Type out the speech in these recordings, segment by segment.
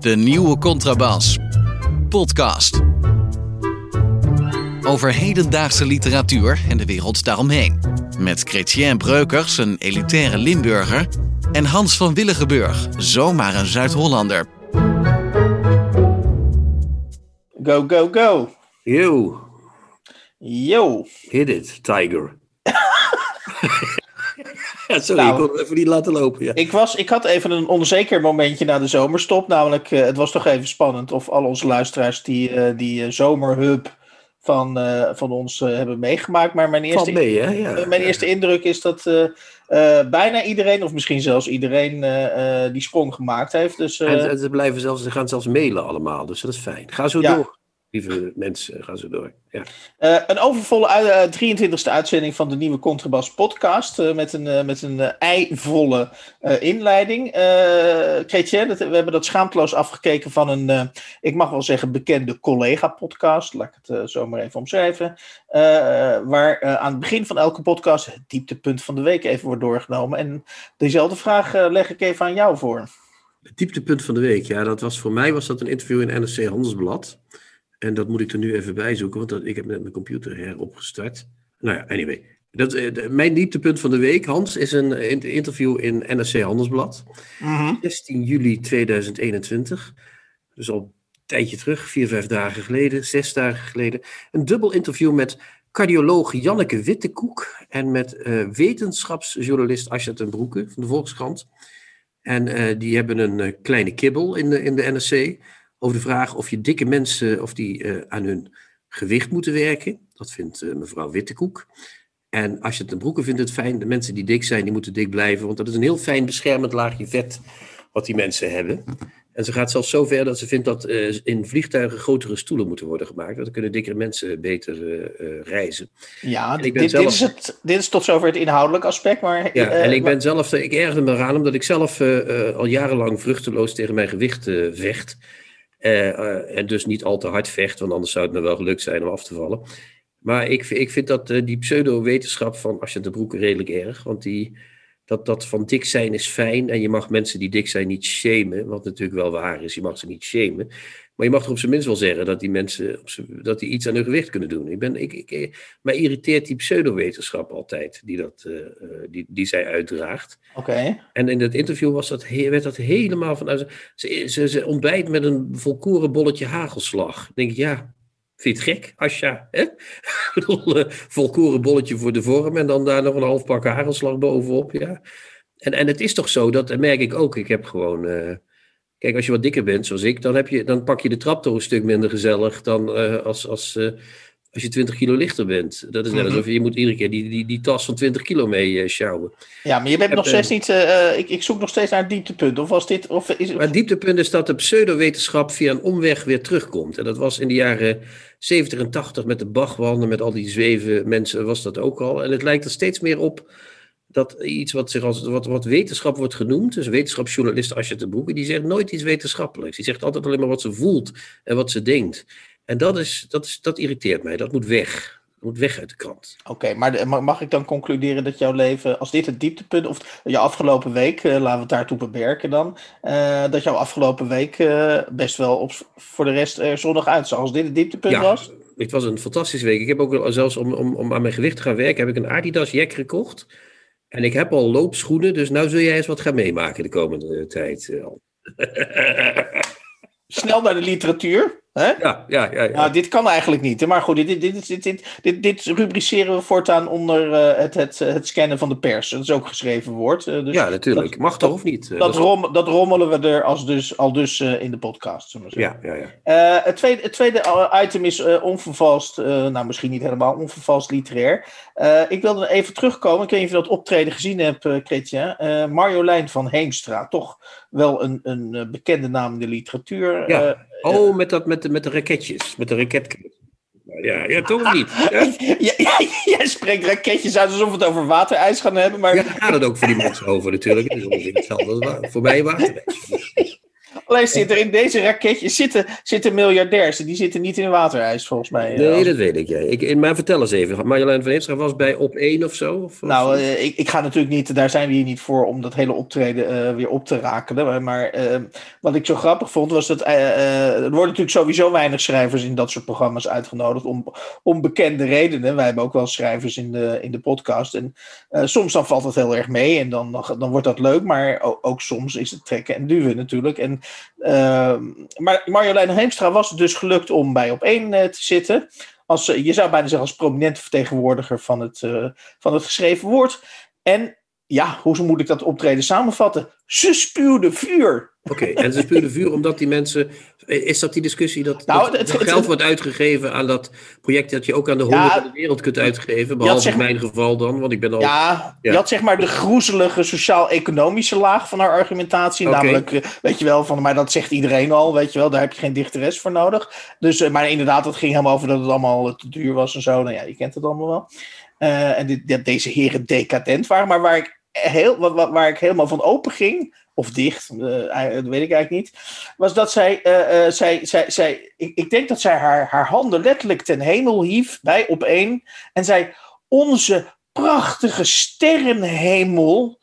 De nieuwe Contrabas. Podcast. Over hedendaagse literatuur en de wereld daaromheen. Met Chrétien Breukers, een elitaire Limburger. En Hans van Willigenburg, zomaar een Zuid-Hollander. Go, go, go. Yo, Yo. hit it, Tiger. ja, sorry, Nou. ik kon het even niet laten lopen. Ja. Ik, was, ik had even een onzeker momentje na de zomerstop. Namelijk, eh, het was toch even spannend of al onze luisteraars die, eh, die eh, zomerhub van, van ons hebben meegemaakt. Maar mijn eerste, mee, hè? Ja. mijn eerste indruk is dat bijna iedereen, of misschien zelfs iedereen, die sprong gemaakt heeft. Dus En, en ze, blijven zelfs, ze gaan zelfs mailen allemaal, dus dat is fijn. Ga zo door, lieve mensen, ga zo door. Ja. Eh, een overvolle ui- eh, 23e uitzending van de nieuwe Contrabas podcast. eh, met een, eh, met een eh, eivolle eh, inleiding. Eh Chrétien, dat- we hebben dat schaamteloos afgekeken van een, eh, ik mag wel zeggen, bekende collega-podcast. Laat ik het eh, zo maar even omschrijven. Eh, waar eh, aan het begin van elke podcast het dieptepunt van de week even wordt doorgenomen. En dezelfde vraag eh, leg ik even aan jou voor. Het dieptepunt van de week, ja, dat was voor mij was dat een interview in NRC Handelsblad. En dat moet ik er nu even bij zoeken, want dat, ik heb net mijn computer heropgestart. Nou ja, anyway. Dat, eh, de- mijn dieptepunt van de week, Hans, is een eh, in- interview in NRC Handelsblad. 16 juli 2021. Dus al een tijdje terug, vier, vijf dagen geleden, zes dagen geleden. Een dubbel interview met cardioloog Janneke Wittekoek en met eh, wetenschapsjournalist Asja ten Broeke van de Volkskrant. En die hebben een kleine kibbel in de, in de NRC over de vraag of je dikke mensen of die eh, aan hun gewicht moeten werken. Dat vindt eh, mevrouw Wittekoek. En Asja ten Broeke vindt het fijn, de mensen die dik zijn, die moeten dik blijven. Want dat is een heel fijn beschermend laagje vet wat die mensen hebben. En ze gaat zelfs zo ver dat ze vindt dat eh, in vliegtuigen grotere stoelen moeten worden gemaakt. Want dan kunnen dikkere mensen beter reizen. Ja, dit, dit, is het, dit is tot zover het inhoudelijk aspect. Maar, Ja, en ik maar- ben zelf, ik ergerde me eraan omdat ik zelf al jarenlang vruchteloos tegen mijn gewicht vecht. Eh, eh, en dus niet al te hard vecht, want anders zou het me wel gelukt zijn om af te vallen. Maar ik, ik vind dat eh, die pseudo-wetenschap van Asja de Broek redelijk erg. Want die, dat, dat van dik zijn is fijn. En je mag mensen die dik zijn niet shamen. Wat natuurlijk wel waar is. Je mag ze niet shamen. Maar je mag er op zijn minst wel zeggen dat die mensen op dat die iets aan hun gewicht kunnen doen. Ik ben, ik, ik, mij irriteert die pseudo-wetenschap altijd. Die, dat, eh, eh, die, die zij uitdraagt. Oké. En in dat interview was dat, werd dat helemaal vanuit. Ze, ze, ze ontbijt met een volkoren bolletje hagelslag. Dan denk ik, ja, vind je het gek, Asja? Hè? Ik eh, volkoren bolletje voor de vorm en dan daar nog een half pak hagelslag bovenop. Ja. En, en het is toch zo, dat merk ik ook. Ik heb gewoon. Kijk, als je wat dikker bent, zoals ik, dan, heb je, dan pak je de trap toch een stuk minder gezellig dan eh, als. als eh, als je 20 kilo lichter bent. Dat is net Mhm. alsof je, je moet iedere keer die, die, die tas van 20 kilo mee eh, sjouwen. Ja, maar je bent heb, nog steeds niet. ik, ik zoek nog steeds naar het dieptepunt. Of was dit. Of is, Maar het dieptepunt is dat de pseudowetenschap via een omweg weer terugkomt. En dat was in de jaren 70 en 80 met de Bachwanden, met al die zweven mensen, was dat ook al. En het lijkt er steeds meer op dat iets wat, zich als, wat, wat wetenschap wordt genoemd, dus wetenschapsjournalist Asja de Broeke, die zegt nooit iets wetenschappelijks. Die zegt altijd alleen maar wat ze voelt en wat ze denkt. En dat, is, dat, is, dat irriteert mij, dat moet weg. Dat moet weg uit de krant. Oké, maar mag ik dan concluderen dat jouw leven, als dit het dieptepunt, of je afgelopen week, eh, laten we het daartoe beperken dan, eh, dat jouw afgelopen week eh, best wel op, voor de rest er zonnig uitzag. Als dit het dieptepunt Ja, was? het was een fantastische week. Ik heb ook zelfs om, om, om aan mijn gewicht te gaan werken, heb ik een Adidas jack gekocht. En ik heb al loopschoenen, dus nou zul jij eens wat gaan meemaken de komende eh, tijd. eh. Snel naar de literatuur. Hè? ja, ja, ja. ja. Nou, dit kan eigenlijk niet. Maar goed, dit, dit, dit, dit, dit, dit, dit rubriceren we voortaan onder eh, het, het, het scannen van de pers. Dat is ook geschreven woord. dus ja, natuurlijk. dat- Mag toch of niet? Dat, rom, dat rommelen we er als dus, al dus in de podcast. Zullen we zeggen. ja, ja, ja. Het, tweede, het tweede item is onvervalst, nou misschien niet helemaal onvervalst literair. Eh, ik wilde even terugkomen, ik weet niet of je dat optreden gezien hebt, eh Chrétien. Eh, Marjolein van Heemstra, toch wel een, een bekende naam in de literatuur. Ja. Oh, met, dat, met, de, met de raketjes. Met de raket. Ja, ja, toch of niet? Ja, ja, jij spreekt raketjes uit alsof we het over waterijs gaan hebben, maar ja, daar gaat het ook voor die mensen over natuurlijk. Het is ongeveer hetzelfde als voor mij water. Alleen zit er in deze raketjes zitten, zitten miljardairs. Die zitten niet in waterijs, volgens mij. Nee, Als- dat weet ik. Ja. ik maar vertel eens even. Marjolein van Heemstra was bij op 1 of zo? Of, Nou, eh, ik, ik ga natuurlijk niet, daar zijn we hier niet voor om dat hele optreden eh, weer op te rakelen. Maar, eh, wat ik zo grappig vond, was dat eh, eh, er worden natuurlijk sowieso weinig schrijvers in dat soort programma's uitgenodigd. Om, om bekende redenen. Wij hebben ook wel schrijvers in de, in de podcast. En eh, soms dan valt het heel erg mee en dan, dan wordt dat leuk. Maar ook, ook soms is het trekken en duwen natuurlijk. En, eh, maar Marjolein Heemstra was het dus gelukt om bij op één eh, te zitten. Als, eh, je zou bijna zeggen als prominente vertegenwoordiger van het, eh, van het geschreven woord. En ja, hoe moet ik dat optreden samenvatten? Ze spuwde vuur. Oké, en ze spuwden vuur omdat die mensen. Is dat die discussie dat, Nou, dat het- het- geld wordt uitgegeven aan dat project dat je ook aan de Ja, honger in de wereld kunt uitgeven? Behalve zeg in mijn geval dan, want ik ben al. Ja, je Ja. had zeg maar de groezelige sociaal-economische laag van haar argumentatie. Namelijk, eh, weet je wel, van, maar dat zegt iedereen al, weet je wel, daar heb je geen dichteres voor nodig. Dus, eh, maar inderdaad, het ging helemaal over dat het allemaal eh, te duur was en zo. Nou ja, je kent het allemaal wel. En dit, dat deze heren decadent waren. Maar waar ik, heel, wa- wa- waar ik helemaal van open ging, of dicht, eh, dat weet ik eigenlijk niet, was dat zij, eh, zij, zij, zij ik, ik denk dat zij haar, haar handen letterlijk ten hemel hief bij op één en zei: Onze prachtige sterrenhemel.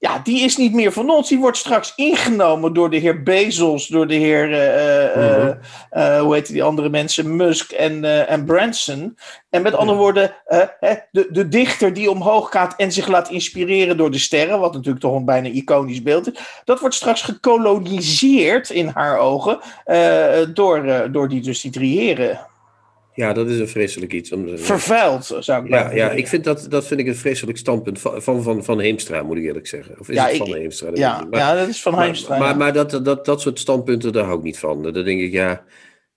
Ja, die is niet meer van ons. Die wordt straks ingenomen door de heer Bezos, door de heer, eh, eh, Mhm. eh, hoe heet die andere mensen, Musk en, en Branson. En met andere woorden, de, de dichter die omhoog gaat en zich laat inspireren door de sterren, wat natuurlijk toch een bijna iconisch beeld is, dat wordt straks gekoloniseerd in haar ogen door, door die, dus die drie heren. Ja, dat is een vreselijk iets. Om, Vervuild, zou ik ja, ja, ik vind dat, dat vind ik een vreselijk standpunt van, van, van, van Heemstra, moet ik eerlijk zeggen. Of is Ja, het ik- van Heemstra? Dat Ja. Maar- ja, dat is van Maar, Heimstra. maar, ja. maar dat, dat, dat soort standpunten, daar hou ik niet van. Dan denk ik, ja,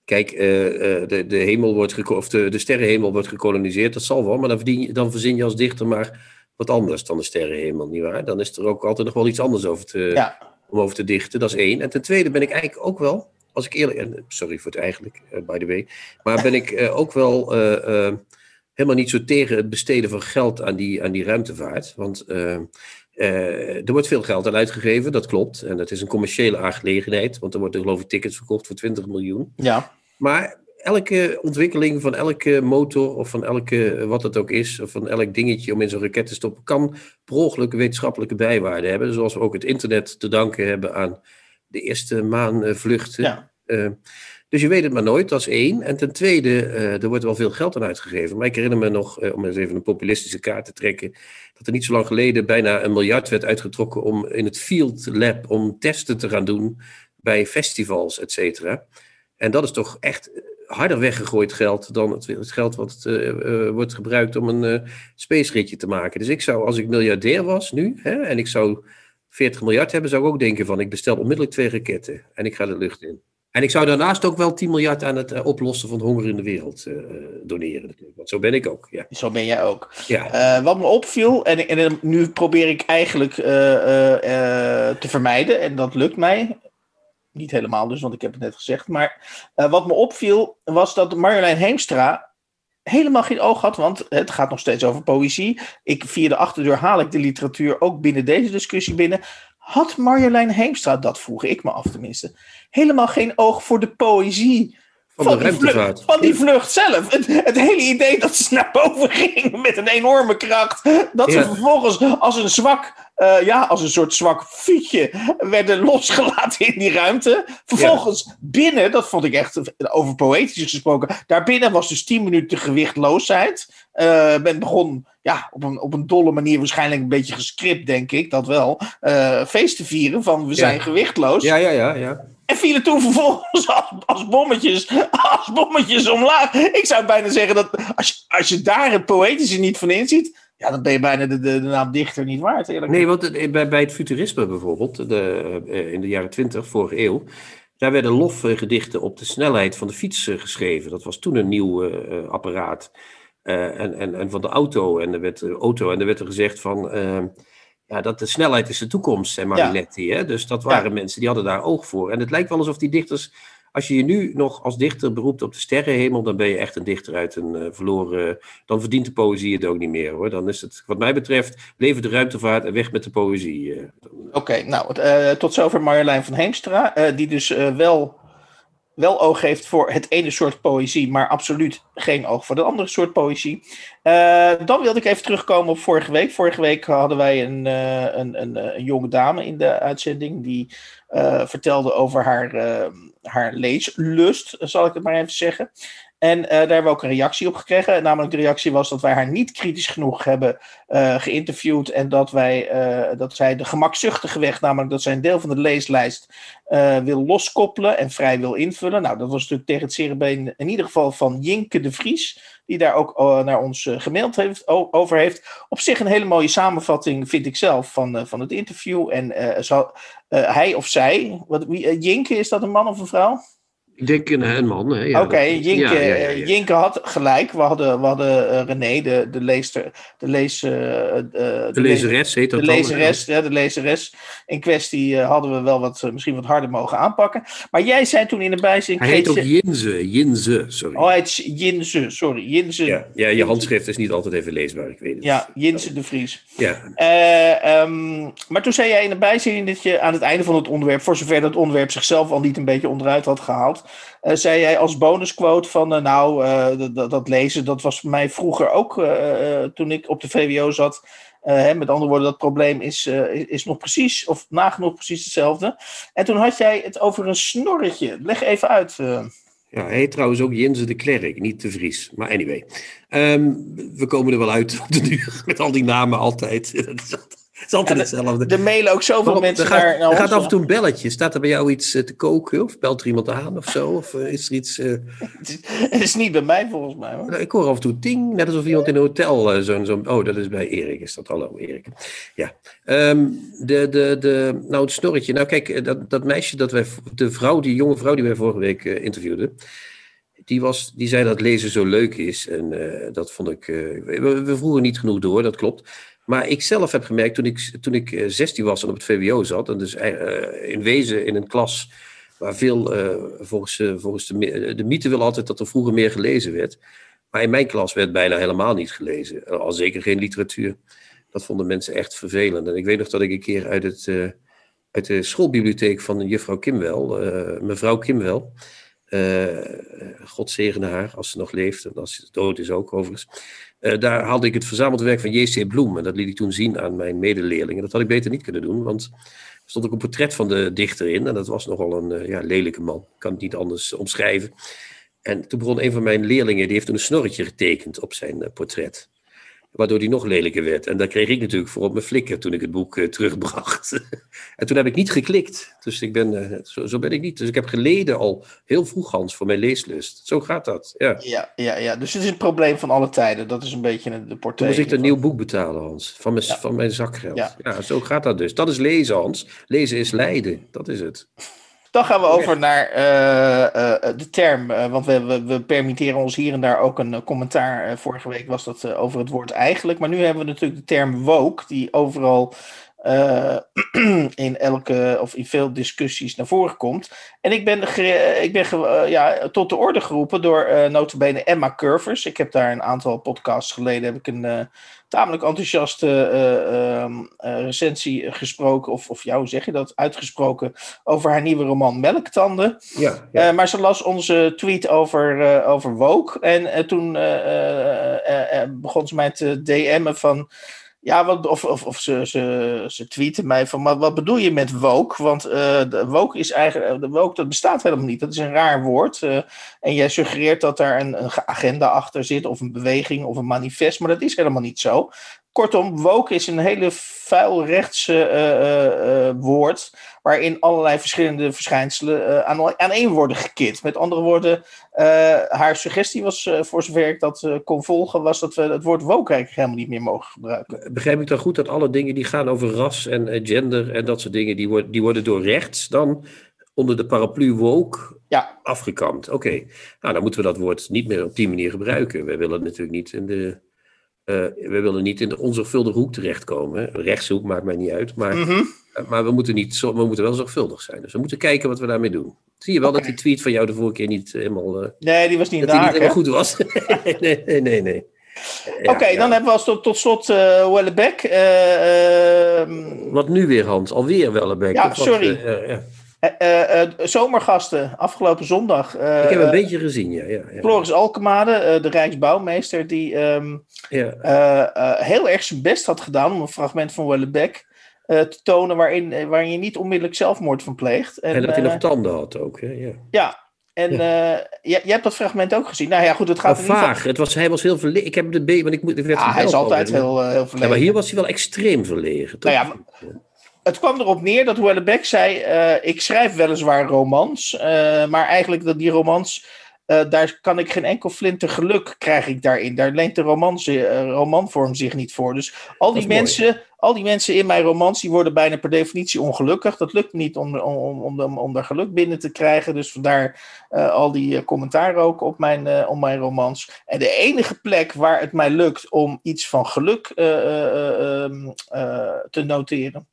kijk, eh, eh, de, de, hemel wordt of de, de sterrenhemel wordt gekoloniseerd, dat zal wel, maar dan, verdien dan verzin je als dichter maar wat anders dan de sterrenhemel, nietwaar? Dan is er ook altijd nog wel iets anders over te, om over te dichten, dat is één. En ten tweede ben ik eigenlijk ook wel, als ik eerlijk, en sorry voor het eigenlijk, eh, by the way, maar ben ik eh, ook wel eh, eh, helemaal niet zo tegen het besteden van geld aan die, aan die ruimtevaart. Want eh, eh, er wordt veel geld aan uitgegeven, dat klopt. En dat is een commerciële aangelegenheid, want er worden geloof ik tickets verkocht voor 20 miljoen. ja. Maar elke ontwikkeling van elke motor of van elke, wat het ook is, of van elk dingetje om in zo'n raket te stoppen, kan per ongeluk wetenschappelijke bijwaarde hebben. Zoals we ook het internet te danken hebben aan de eerste maanvluchten. Ja. Eh, dus je weet het maar nooit, dat is één. En ten tweede, eh, er wordt wel veel geld aan uitgegeven. Maar ik herinner me nog, eh, om eens even een populistische kaart te trekken, dat er niet zo lang geleden bijna een miljard werd uitgetrokken om in het Field Lab om testen te gaan doen bij festivals, et cetera. En dat is toch echt harder weggegooid geld dan het, het geld wat eh, eh, wordt gebruikt om een eh space ritje te maken. Dus ik zou, als ik miljardair was nu, hè, en ik zou 40 miljard hebben, zou ik ook denken van ik bestel onmiddellijk twee raketten en ik ga de lucht in. En ik zou daarnaast ook wel 10 miljard aan het eh, oplossen van honger in de wereld eh, doneren. natuurlijk. Want zo ben ik ook. Ja. Zo ben jij ook. Ja. Eh, wat me opviel, en, en nu probeer ik eigenlijk te vermijden, en dat lukt mij. Niet helemaal dus, want ik heb het net gezegd. Maar wat me opviel, was dat Marjolein Heemstra helemaal geen oog had, want het gaat nog steeds over poëzie. Ik, via de achterdeur haal ik de literatuur ook binnen deze discussie binnen. Had Marjolein Heemstra, dat vroeg ik me af tenminste, helemaal geen oog voor de poëzie Van de ruimtevaart. van die vlucht zelf. Het, het hele idee dat ze naar boven ging met een enorme kracht. Dat ze vervolgens als een zwak, eh, ja, als een soort zwak fietje werden losgelaten in die ruimte. Vervolgens binnen, dat vond ik echt over poëtisch gesproken. Daarbinnen was dus 10 minuten gewichtloosheid. Eh men begon ja, op, een, op een dolle manier, waarschijnlijk een beetje gescript, denk ik, dat wel. eh, feest te vieren van we zijn gewichtloos. ja, ja, ja, ja. En vielen toen vervolgens als, bommetjes, als bommetjes omlaag. Ik zou bijna zeggen dat als je, als je daar het poëtische niet van inziet, ja, dan ben je bijna de, de, naam dichter niet waard. Eerlijk. Nee, want bij, bij het futurisme bijvoorbeeld, de, eh, in de jaren 20, vorige eeuw, daar werden lofgedichten op de snelheid van de fiets eh, geschreven. Dat was toen een nieuw eh, apparaat. En, en, en van de auto. En er werd, auto. En er werd er gezegd van. Ja, dat de snelheid is de toekomst, zei Marinetti. Hè? Dus dat waren mensen die hadden daar oog voor. En het lijkt wel alsof die dichters. Als je je nu nog als dichter beroept op de sterrenhemel, dan ben je echt een dichter uit een eh, verloren. Dan verdient de poëzie het ook niet meer hoor. Dan is het, wat mij betreft, leven de ruimtevaart en weg met de poëzie. eh. Oké, nou, uh, tot zover Marjolein van Heemstra, die dus wel, wel oog heeft voor het ene soort poëzie, maar absoluut geen oog voor de andere soort poëzie. dan wilde ik even terugkomen op vorige week. Vorige week hadden wij een, een, een, een, jonge dame in de uitzending die vertelde over haar, haar leeslust, zal ik het maar even zeggen. En uh, daar hebben we ook een reactie op gekregen. Namelijk de reactie was dat wij haar niet kritisch genoeg hebben uh, geïnterviewd. En dat, wij, uh, dat zij de gemakzuchtige weg, namelijk dat zij een deel van de leeslijst wil loskoppelen en vrij wil invullen. Nou, dat was natuurlijk tegen het cerebeen in ieder geval van Jinke de Vries. Die daar ook naar ons gemaild heeft, over heeft. Op zich een hele mooie samenvatting, vind ik zelf, van, van het interview. En hij of zij, wat, Jinke, is dat een man of een vrouw? Ik denk een, een man. Ja, Oké, Jinke, ja, ja, Jinke had gelijk. We hadden, we hadden uh, René, de, de, leester, de, lees, uh, de, de lezeres, heet dat de lezeres, ja, de lezeres in kwestie uh, hadden we wel wat, misschien wat harder mogen aanpakken. Maar jij zei toen in de bijzin... Hij heet ook Jinze, Jinze, sorry. Oh, het is Jinze, sorry. Jinze. Ja, ja, je handschrift is niet altijd even leesbaar, ik weet het. Ja, Jinze de Vries. Ja. Um, maar toen zei jij in de bijzin dat je aan het einde van het onderwerp, voor zover dat onderwerp zichzelf al niet een beetje onderuit had gehaald, uh, zei jij als bonusquote van, uh, nou, uh, dat lezen, dat was voor mij vroeger ook, toen ik op de VWO zat. Hè, met andere woorden, dat probleem is, is nog precies, of nagenoeg precies hetzelfde. En toen had jij het over een snorretje. Leg even uit. Ja, hij trouwens ook Jense de Klerk, niet de Vries. Maar anyway, um, we komen er wel uit op de duur met al die namen altijd. Het is altijd ja, hetzelfde. Mailen ook zoveel Kom, mensen er gaat, naar, naar Er gaat af en toe een belletje. Staat er bij jou iets uh, te koken? Of belt er iemand aan of zo? Of uh, is er iets... Uh... Het is niet bij mij volgens mij hoor. Ik hoor af en toe ting, net alsof iemand in een hotel zo'n... Zo oh, dat is bij Erik. Is dat hallo Erik? Ja. Um, de, de, de, nou, het snorretje. Nou kijk, dat, dat meisje dat wij... De vrouw, die jonge vrouw die wij vorige week interviewden... Die, was, die zei dat lezen zo leuk is. En dat vond ik... we, we vroegen niet genoeg door, dat klopt. Maar ik zelf heb gemerkt toen ik, toen ik 16 was en op het VWO zat, en dus uh, in wezen in een klas waar veel, volgens, volgens de, de mythe wil altijd dat er vroeger meer gelezen werd. Maar in mijn klas werd bijna helemaal niet gelezen, al zeker geen literatuur. Dat vonden mensen echt vervelend. En ik weet nog dat ik een keer uit, het, uit de schoolbibliotheek van juffrouw Kimwel, mevrouw Kimwel, God zegene haar als ze nog leeft en als ze dood is ook overigens. Uh, daar haalde ik het verzameld werk van J.C. Bloem. En dat liet ik toen zien aan mijn medeleerlingen. Dat had ik beter niet kunnen doen, want er stond ook een portret van de dichter in. En dat was nogal een uh, ja, lelijke man. Ik kan het niet anders omschrijven. En toen begon een van mijn leerlingen, die heeft toen een snorretje getekend op zijn uh, portret. Waardoor die nog lelijker werd. En daar kreeg ik natuurlijk voor op mijn flikker toen ik het boek uh, terugbracht. en toen heb ik niet geklikt. Dus ik ben, uh, zo, zo, ben ik niet. Dus ik heb geleden al heel vroeg, Hans, voor mijn leeslust. Zo gaat dat. Ja, ja, ja. ja. Dus het is een probleem van alle tijden. Dat is een beetje de portret. Toen moest ik een nieuw boek betalen, Hans. Van mijn, ja. van mijn zakgeld. Ja. ja, zo gaat dat dus. Dat is lezen, Hans. Lezen is lijden. Dat is het. Dan gaan we over naar uh, uh, de term, want we, we, we, permitteren ons hier en daar ook een commentaar. vorige week was dat over het woord eigenlijk, maar nu hebben we natuurlijk de term woke, die overal in elke of in veel discussies naar voren komt. En ik ben, ik ben ja, tot de orde geroepen door uh, notabene Emma Curvers. Ik heb daar een aantal podcasts geleden heb ik een tamelijk enthousiaste uh, recensie gesproken, of, of ja, hoe zeg je dat, uitgesproken over haar nieuwe roman Melktanden. Ja, ja. Maar ze las onze tweet over, over Woke en toen begon ze mij te DM'en van... Ja, of, of, of ze, ze, ze tweeten mij van, maar wat bedoel je met woke? Want uh, de woke is eigenlijk, de woke dat bestaat helemaal niet. Dat is een raar woord. Uh, en jij suggereert dat daar een, een agenda achter zit, of een beweging, of een manifest, maar dat is helemaal niet zo. Kortom, woke is een hele vuilrechtse uh, uh, woord waarin allerlei verschillende verschijnselen uh, aan, aan één worden gekit. Met andere woorden, haar suggestie was, voor zover ik dat kon volgen, was dat we het woord woke eigenlijk helemaal niet meer mogen gebruiken. Begrijp ik dan goed dat alle dingen die gaan over ras en gender en dat soort dingen, die, worden die worden door rechts dan onder de paraplu woke ja. afgekamd? Oké, okay. nou dan moeten we dat woord niet meer op die manier gebruiken. Wij willen natuurlijk niet in de uh, we willen niet in de onzorgvuldige hoek terechtkomen. Rechtshoek maakt mij niet uit. Maar, mm -hmm. uh, maar we, moeten niet, we moeten wel zorgvuldig zijn. Dus we moeten kijken wat we daarmee doen. Zie je wel okay. dat die tweet van jou de vorige keer niet helemaal. Uh, nee, die was niet dat daar. niet helemaal goed was. nee, nee, nee. nee. Oké, dan hebben we als tot, tot slot uh, Wellebeck. Wat nu weer, Hans? Alweer Wellebeck? Ja, sorry. Wat, zomergasten, afgelopen zondag. Ik heb een beetje gezien, ja. ja, ja. Floris Alkemade, de Rijksbouwmeester, die um, ja. heel erg zijn best had gedaan om een fragment van Wellebeck te tonen waarin, waarin je niet onmiddellijk zelfmoord van pleegt. En, en dat hij nog tanden had ook, hè? Ja. ja, en uh, jij, hebt dat fragment ook gezien. Nou ja, goed, het gaat oh, vaag. Het was, hij was heel verlegen. Ik heb de B, want ik moet. Ik werd ja, hij is altijd heel, uh, heel verlegen. Ja, maar hier was hij wel extreem verlegen. Toch? Nou ja, het kwam erop neer dat Wellebeck zei: uh, Ik schrijf weliswaar romans, maar eigenlijk dat die romans. daar kan ik geen enkel flinter geluk krijg ik daarin. Daar leent de romans, romanvorm zich niet voor. Dus al die mensen al die mensen in mijn romans die worden bijna per definitie ongelukkig. Dat lukt niet om, om, om, om daar geluk binnen te krijgen. Dus vandaar al die commentaren ook op mijn, op mijn romans. En de enige plek waar het mij lukt om iets van geluk um, te noteren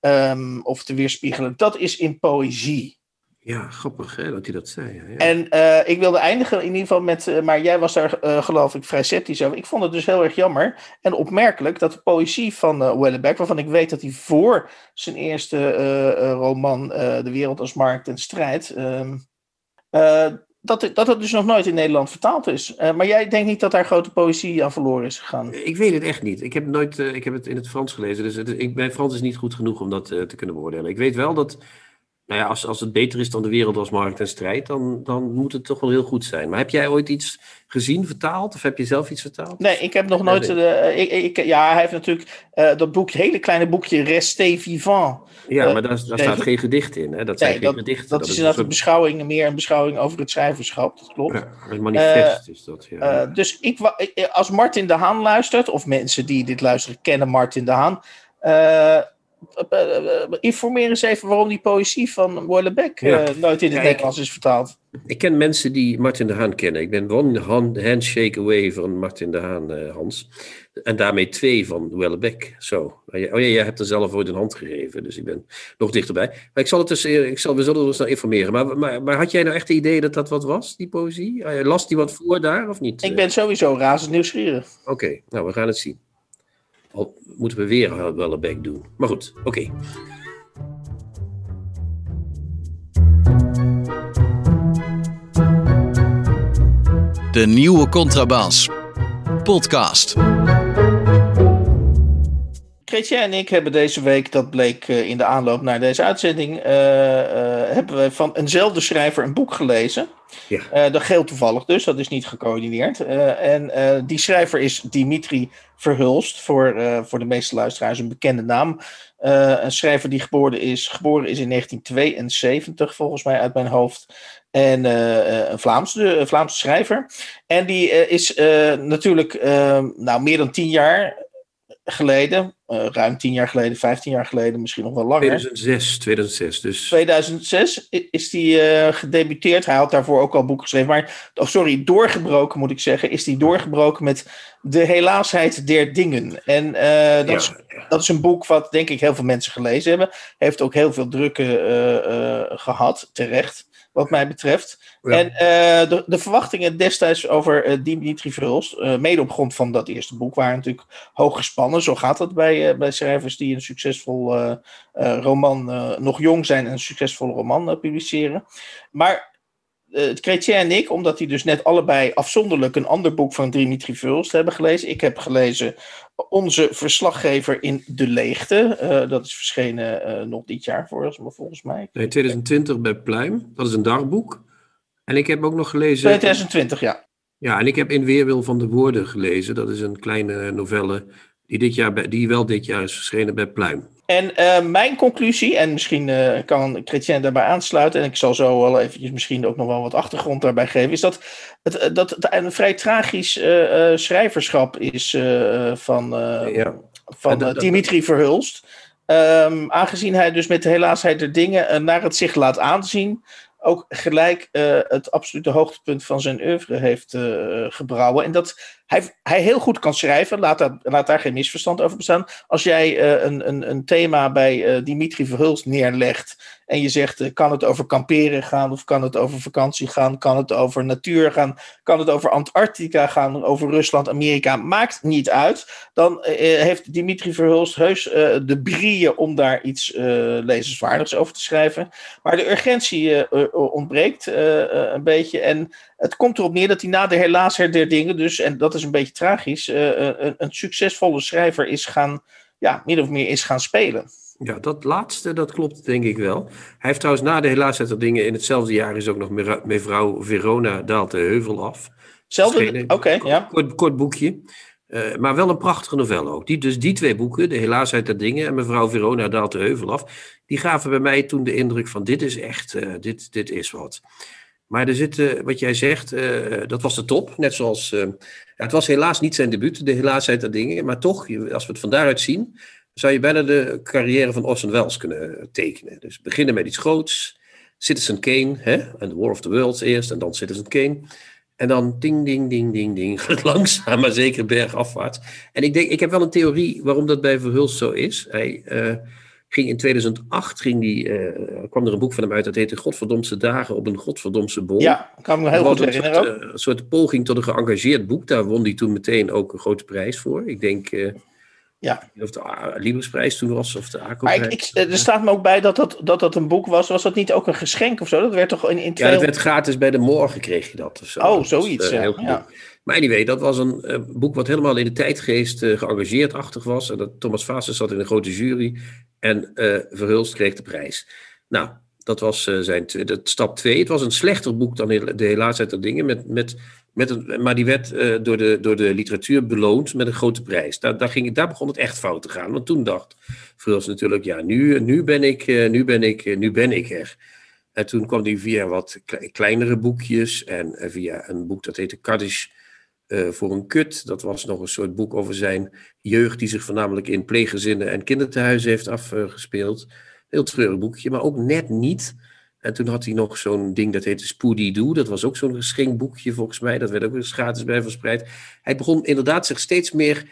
um, of te weerspiegelen, dat is in poëzie. Ja, grappig hè, dat hij dat zei. Ja. En uh, ik wilde eindigen in ieder geval met, uh, maar jij was daar uh, geloof ik vrij sceptisch over. Ik vond het dus heel erg jammer en opmerkelijk dat de poëzie van uh, Wellebeck, waarvan ik weet dat hij voor zijn eerste roman De Wereld als Markt en Strijd, ehm, dat, dat het dus nog nooit in Nederland vertaald is. maar jij denkt niet dat daar grote poëzie aan verloren is gegaan? Ik weet het echt niet. Ik heb, nooit, ik heb het in het Frans gelezen, dus ik, mijn Frans is niet goed genoeg om dat te kunnen beoordelen. Ik weet wel dat nou ja, als, als het beter is dan de wereld als markt en strijd, dan, dan moet het toch wel heel goed zijn. Maar heb jij ooit iets gezien, vertaald? Of heb je zelf iets vertaald? Nee, ik heb nog nooit. Eh, ik, ik, ja, hij heeft natuurlijk uh, dat boekje, hele kleine boekje, Resté Vivant. Ja, uh, maar daar, daar staat geen gedicht in. Hè? Dat zijn geen dat, gedichten. Dat, dat is inderdaad een beschouwing, meer een beschouwing over het schrijverschap, dat klopt. Ja, een manifest is dat. Ja. dus ik, als Martin de Haan luistert, of mensen die dit luisteren kennen Martin de Haan informeer eens even waarom die poëzie van ja. uh, nooit in het Nederlands is vertaald. Ik ken mensen die Martin de Haan kennen. Ik ben one handshake away van Martin de Haan, uh, Hans. En daarmee twee van Wellebeck. Zo. Oh ja, jij hebt er zelf ooit een hand gegeven, dus ik ben nog dichterbij. Maar ik zal het dus, ik zal, we zullen ons nou informeren. Maar, maar, maar had jij nou echt het idee dat dat wat was, die poëzie? Las die wat voor daar, of niet? Ik ben sowieso razend nieuwsgierig. Oké, okay, nou we gaan het zien. Moeten we weer wel een back doen. Maar goed, oké. De nieuwe Contrabas. Podcast. Chrétien en ik hebben deze week, dat bleek in de aanloop naar deze uitzending, uh, uh, hebben we van eenzelfde schrijver een boek gelezen. Ja. Uh, dat geldt toevallig dus, dat is niet gecoördineerd. en die schrijver is Dimitri Verhulst, voor, voor de meeste luisteraars een bekende naam. een schrijver die geboren is, geboren is in 1972, volgens mij uit mijn hoofd. En een Vlaamse, Vlaamse schrijver. En die is natuurlijk nou, meer dan tien jaar geleden, uh, ruim tien jaar geleden, vijftien jaar geleden, misschien nog wel langer. 2006, 2006 dus. 2006 is hij uh, gedebuteerd. Hij had daarvoor ook al boeken geschreven. Maar, oh sorry, doorgebroken moet ik zeggen, is hij doorgebroken met De Helaasheid der Dingen. En uh, dat, ja, is, dat is een boek wat denk ik heel veel mensen gelezen hebben. Heeft ook heel veel drukken gehad, terecht wat mij betreft. Ja. En uh, de, de, verwachtingen destijds over uh, Dimitri Verhulst, uh, mede op grond van dat eerste boek, waren natuurlijk hoog gespannen. Zo gaat dat bij, bij schrijvers die een succesvol roman, nog jong zijn en een succesvolle roman publiceren. Maar het Chrétien en ik, omdat die dus net allebei afzonderlijk een ander boek van Dimitri Verhulst hebben gelezen. Ik heb gelezen Onze Verslaggever in de Leegte. Uh, dat is verschenen uh, nog dit jaar volgens, volgens mij. Nee, 2020 bij Pluim. Dat is een dagboek. En ik heb ook nog gelezen... 2020, ja. Ja, en ik heb In Weerwil van de Woorden gelezen. Dat is een kleine novelle die, dit jaar bij, die wel dit jaar is verschenen bij Pluim. En uh, mijn conclusie, en misschien uh, kan Chrétien daarbij aansluiten, en ik zal zo wel eventjes misschien ook nog wel wat achtergrond daarbij geven, is dat het, dat het een vrij tragisch uh, schrijverschap is van, ja. van dat, Dimitri Verhulst. Um, aangezien hij dus met de helaasheid der dingen naar het zich laat aanzien, ook gelijk het absolute hoogtepunt van zijn oeuvre heeft gebrouwen. En dat hij, hij heel goed kan schrijven. Laat daar, laat daar geen misverstand over bestaan. Als jij uh, een, een, een thema bij uh, Dimitri Verhulst neerlegt. En je zegt, uh, kan het over kamperen gaan? Of kan het over vakantie gaan? Kan het over natuur gaan? Kan het over Antarctica gaan? Over Rusland, Amerika? Maakt niet uit. Dan heeft Dimitri Verhulst heus de brieën om daar iets lezenswaardigs over te schrijven. Maar de urgentie ontbreekt een beetje. En het komt erop neer dat hij na de helaas der dingen, dus, en dat is een beetje tragisch, uh, een, een, succesvolle schrijver is gaan, ja, min of meer is gaan spelen. Ja, dat laatste, dat klopt denk ik wel. Hij heeft trouwens na de helaas der dingen in hetzelfde jaar is ook nog mevrouw Verona daalt de heuvel af. Hetzelfde, oké, ja. Kort, kort boekje. Uh, maar wel een prachtige novelle ook. Die, dus die twee boeken, De Helaas uit de Dingen en Mevrouw Verona daalt de heuvel af, die gaven bij mij toen de indruk van dit is echt, uh, dit, dit is wat. Maar er zit, wat jij zegt, uh, dat was de top. Net zoals, uh, ja, het was helaas niet zijn debuut, de helaasheid der dingen. Maar toch, als we het van daaruit zien, zou je bijna de carrière van Orson Welles kunnen tekenen. Dus beginnen met iets groots. Citizen Kane, hè? En The War of the Worlds eerst, en dan Citizen Kane. En dan ding, ding, ding, ding, ding. Langzaam, maar zeker bergafwaarts. En ik denk, ik heb wel een theorie waarom dat bij Verhulst zo is. Hij... Uh, ging in 2008 ging die, uh, kwam er een boek van hem uit, dat heette Godverdomse dagen op een Godverdomse bol. Ja, kan me heel goed herinneren. Een soort, uh, een soort poging tot een geëngageerd boek. Daar won hij toen meteen ook een grote prijs voor. Ik denk, uh, ja. of de Librisprijs toen was, of de ACO-prijs. Er staat me ook bij dat dat, dat dat een boek was. Was dat niet ook een geschenk of zo? Dat werd toch in, in Ja, dat werd gratis bij de morgen kreeg je dat. Of zo. Oh, zoiets, ja. ja. Maar anyway, dat was een uh, boek wat helemaal in de tijdgeest uh, geëngageerd-achtig was. En dat Thomas Fases zat in een grote jury. En uh, Verhulst kreeg de prijs. Nou, dat was zijn dat, stap twee. Het was een slechter boek dan De Helaasheid der Dingen. Met, met, met een, maar die werd door, de, door de literatuur beloond met een grote prijs. Daar, daar, ging, daar begon het echt fout te gaan. Want toen dacht Verhulst natuurlijk, ja, nu, nu, ben, ik, nu, ben, ik, nu ben ik er. En toen kwam hij via wat kleinere boekjes en via een boek dat heette Kaddish uh, voor een kut. Dat was nog een soort boek over zijn jeugd, die zich voornamelijk in pleeggezinnen en kinderthuizen heeft afgespeeld. Heel treurig boekje, maar ook net niet. En toen had hij nog zo'n ding dat heette Spoody Doo. Dat was ook zo'n geschenkboekje volgens mij. Dat werd ook eens gratis bij verspreid. Hij begon inderdaad zich steeds meer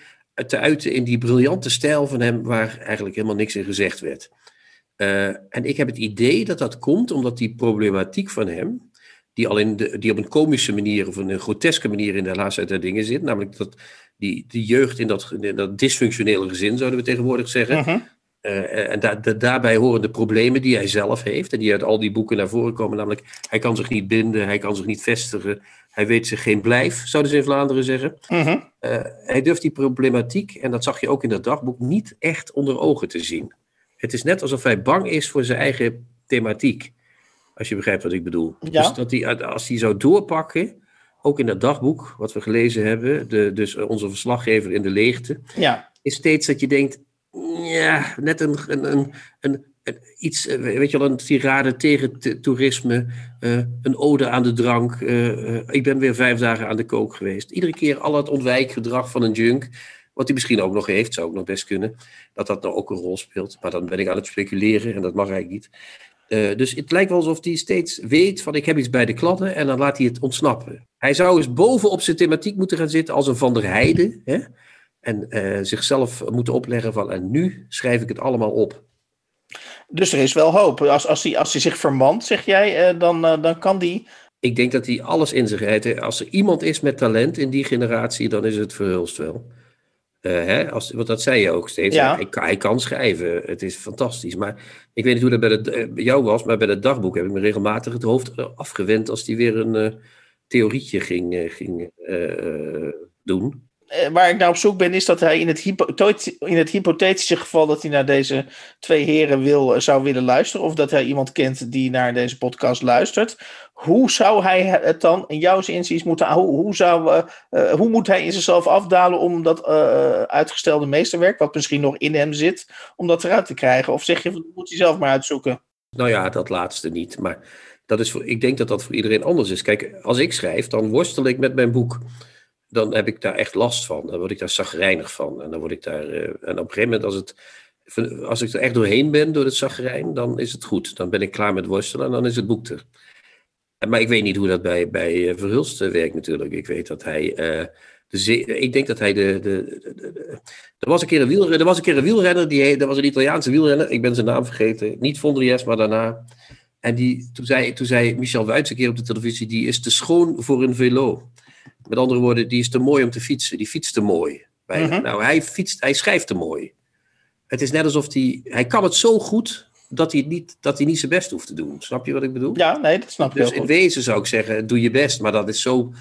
te uiten in die briljante stijl van hem, waar eigenlijk helemaal niks in gezegd werd. Uh, en ik heb het idee dat dat komt omdat die problematiek van hem, die, al in de, die op een komische manier of een groteske manier in de laatste der dingen zit. Namelijk dat die, die jeugd in dat, in dat dysfunctionele gezin, zouden we tegenwoordig zeggen. Uh-huh. Uh, en da, da, daarbij horen de problemen die hij zelf heeft. En die uit al die boeken naar voren komen. Namelijk, hij kan zich niet binden, hij kan zich niet vestigen. Hij weet zich geen blijf, zouden ze in Vlaanderen zeggen. Uh-huh. Uh, hij durft die problematiek, en dat zag je ook in dat dagboek, niet echt onder ogen te zien. Het is net alsof hij bang is voor zijn eigen thematiek. Als je begrijpt wat ik bedoel. Ja. Dus dat die, als hij zou doorpakken, ook in dat dagboek wat we gelezen hebben, de, dus onze verslaggever in de leegte, ja. is steeds dat je denkt, ja, net een, een, een, een, iets, weet je wel, een tirade tegen toerisme, uh, een ode aan de drank. Uh, ik ben weer vijf dagen aan de kook geweest. Iedere keer al het ontwijkgedrag van een junk, wat hij misschien ook nog heeft, zou ook nog best kunnen, dat dat nou ook een rol speelt. Maar dan ben ik aan het speculeren en dat mag eigenlijk niet. Uh, dus het lijkt wel alsof hij steeds weet van ik heb iets bij de kladden en dan laat hij het ontsnappen. Hij zou eens bovenop zijn thematiek moeten gaan zitten als een Van der Heijden. Hè? En uh, zichzelf moeten opleggen van en nu schrijf ik het allemaal op. Dus er is wel hoop. Als, als, hij, als hij zich vermant, zeg jij, uh, dan, dan kan die... Ik denk dat hij alles in zich heeft. Als er iemand is met talent in die generatie, dan is het Verhulst wel. Uh, hè, als, want dat zei je ook steeds. Ja. Hij, hij, kan schrijven. Het is fantastisch. Maar ik weet niet hoe dat bij, de, bij jou was, maar bij het dagboek heb ik me regelmatig het hoofd afgewend als hij weer een uh, theorietje ging, uh, ging doen. Waar ik naar op zoek ben, is dat hij in het, in het hypothetische geval dat hij naar deze twee heren wil, zou willen luisteren, of dat hij iemand kent die naar deze podcast luistert. Hoe zou hij het dan in jouw inziens moeten, hoe, hoe, zou, uh, hoe moet hij in zichzelf afdalen om dat uh, uitgestelde meesterwerk, wat misschien nog in hem zit, om dat eruit te krijgen? Of zeg je, dat moet hij zelf maar uitzoeken? Nou ja, dat laatste niet. Maar dat is voor, ik denk dat dat voor iedereen anders is. Kijk, als ik schrijf, dan worstel ik met mijn boek dan heb ik daar echt last van. Dan word ik daar zagrijnig van. En dan word ik daar. En op een gegeven moment, als, het, als ik er echt doorheen ben door het zagrijn, dan is het goed. Dan ben ik klaar met worstelen en dan is het boek er. Maar ik weet niet hoe dat bij, bij Verhulst werkt natuurlijk. Ik weet dat hij uh, Dus ik denk dat hij de. de, de, de er, was een keer een wielrenner, er was een keer een wielrenner, die, er was een Italiaanse wielrenner, ik ben zijn naam vergeten. Niet Vondriès, maar daarna. En die, toen, zei, toen zei Michel Wuits een keer op de televisie: die is te schoon voor een velo. Met andere woorden, die is te mooi om te fietsen. Die fietst te mooi. Mhm. Nou, hij, fietst, hij schrijft te mooi. Het is net alsof hij. Hij kan het zo goed dat hij, niet, dat hij niet zijn best hoeft te doen. Snap je wat ik bedoel? Ja, nee, dat snap ik. Dus in wezen zou ik zeggen: doe je best. Maar dat is zo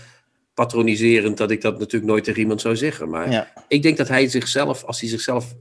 patroniserend dat ik dat natuurlijk nooit tegen iemand zou zeggen. Maar ik denk dat hij zichzelf, als hij zichzelf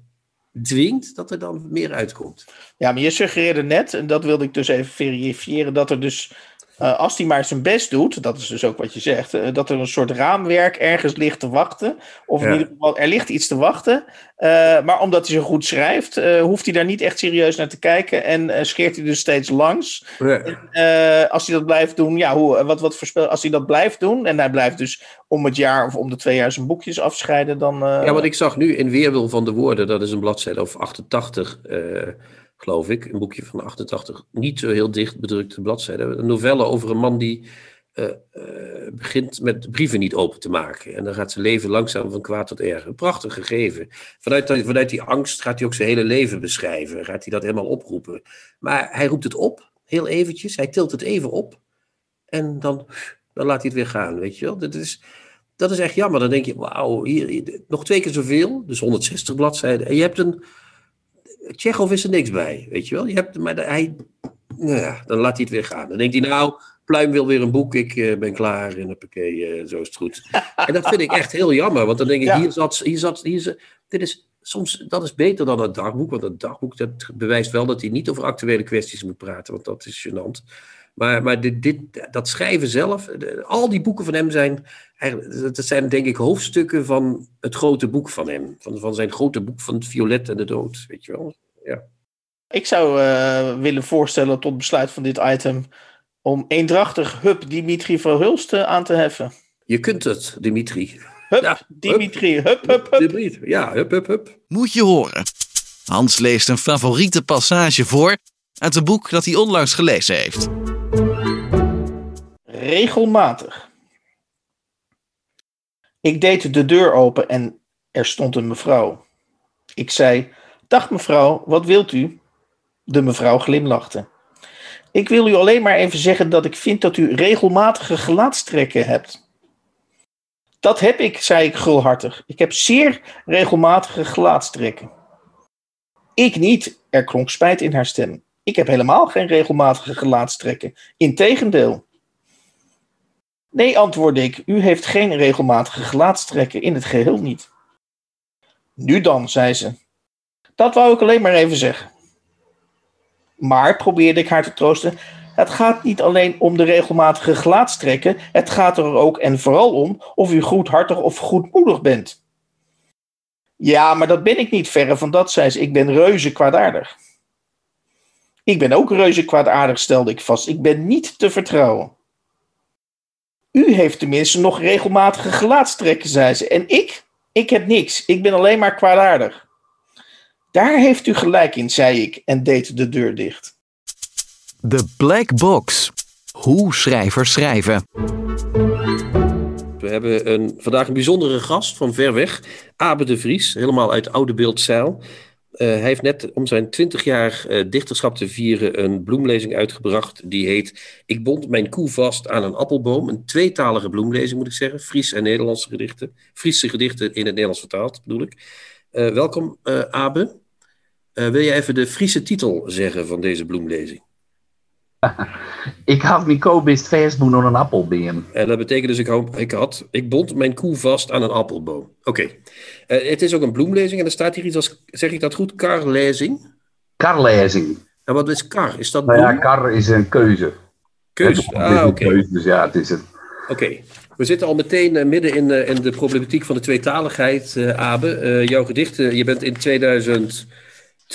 dwingt, dat er dan meer uitkomt. Ja, maar je suggereerde net, en dat wilde ik dus even verifiëren, dat er dus uh, als hij maar zijn best doet, dat is dus ook wat je zegt, uh, dat er een soort raamwerk ergens ligt te wachten. Of in ieder geval, er ligt iets te wachten. Uh, maar omdat hij zo goed schrijft, hoeft hij daar niet echt serieus naar te kijken. En scheert hij dus steeds langs. Ja. En, als hij dat blijft doen, ja, hoe, wat, wat voorspel, als hij dat blijft doen, en hij blijft dus om het jaar of om de twee jaar zijn boekjes afscheiden, dan. Ja, wat ik zag nu in Weerwil van de Woorden, dat is een bladzijde of 88 geloof ik. Een boekje van 88, niet zo heel dicht bedrukte bladzijden. Een novelle over een man die uh, uh, begint met brieven niet open te maken. En dan gaat zijn leven langzaam van kwaad tot erger. Prachtig gegeven. Vanuit, vanuit die angst gaat hij ook zijn hele leven beschrijven. Gaat hij dat helemaal oproepen. Maar hij roept het op, heel eventjes. Hij tilt het even op. En dan, dan laat hij het weer gaan, weet je wel. Dat is, dat is echt jammer. Dan denk je, wauw, hier, nog twee keer zoveel. Dus 160 bladzijden. En je hebt een Tsjechov is er niks bij, weet je wel. Je hebt, maar hij, nou ja, dan laat hij het weer gaan. Dan denkt hij, nou, Pluim wil weer een boek, ik uh, ben klaar en hoppakee, uh, zo is het goed. en dat vind ik echt heel jammer, want dan denk ik, hier zat, hier zat, hier zat, dit is soms, dat is beter dan het dagboek, want het dagboek dat bewijst wel dat hij niet over actuele kwesties moet praten, want dat is gênant. Maar, maar dit, dit, dat schrijven zelf, al die boeken van hem zijn, dat zijn denk ik hoofdstukken van het grote boek van hem. Van, van zijn grote boek van het violet en de dood, weet je wel. Ja. Ik zou uh, willen voorstellen tot besluit van dit item om eendrachtig Hup Dimitri van Hulst aan te heffen. Je kunt het, Dimitri. Hup, ja, Dimitri, hup, hup, hup. Dimitri, ja, hup, hup, hup. Moet je horen. Hans leest een favoriete passage voor uit een boek dat hij onlangs gelezen heeft. Regelmatig. Ik deed de deur open en er stond een mevrouw. Ik zei: Dag mevrouw, wat wilt u? De mevrouw glimlachte. Ik wil u alleen maar even zeggen dat ik vind dat u regelmatige gelaatstrekken hebt. Dat heb ik, zei ik gulhartig. Ik heb zeer regelmatige gelaatstrekken. Ik niet, er klonk spijt in haar stem. Ik heb helemaal geen regelmatige gelaatstrekken. Integendeel. Nee, antwoordde ik, u heeft geen regelmatige gelaatstrekken, in het geheel niet. Nu dan, zei ze. Dat wou ik alleen maar even zeggen. Maar, probeerde ik haar te troosten, het gaat niet alleen om de regelmatige gelaatstrekken, het gaat er ook en vooral om of u goedhartig of goedmoedig bent. Ja, maar dat ben ik niet, verre van dat, zei ze. Ik ben reuze kwaadaardig. Ik ben ook reuze kwaadaardig, stelde ik vast. Ik ben niet te vertrouwen. U heeft tenminste nog regelmatige gelaatstrekken, zei ze. En ik? Ik heb niks. Ik ben alleen maar kwaadaardig. Daar heeft u gelijk in, zei ik en deed de deur dicht. The Black Box. Hoe schrijvers schrijven. We hebben een, vandaag een bijzondere gast van ver weg. Abe de Vries, helemaal uit Oude Beeldzeil. Uh, hij heeft net om zijn 20 jaar uh, dichterschap te vieren een bloemlezing uitgebracht. Die heet Ik bond mijn koe vast aan een appelboom. Een tweetalige bloemlezing moet ik zeggen. Fries en Nederlandse gedichten. Friese gedichten in het Nederlands vertaald bedoel ik. Uh, welkom Abe. wil je even de Friese titel zeggen van deze bloemlezing? ik had mijn koe best vastboen aan een appelboom. En dat betekent dus ik, had, ik, had, ik bond mijn koe vast aan een appelboom. Oké. Uh, het is ook een bloemlezing en er staat hier iets als, zeg ik dat goed, karlezing? Karlezing. En wat is kar? Is dat nou ja, kar is een keuze. Keuze, ah oké. Okay. Dus ja, het is het. Oké. We zitten al meteen uh, midden in, uh, in, de problematiek van de tweetaligheid, Abe. jouw gedichten, je bent in 2002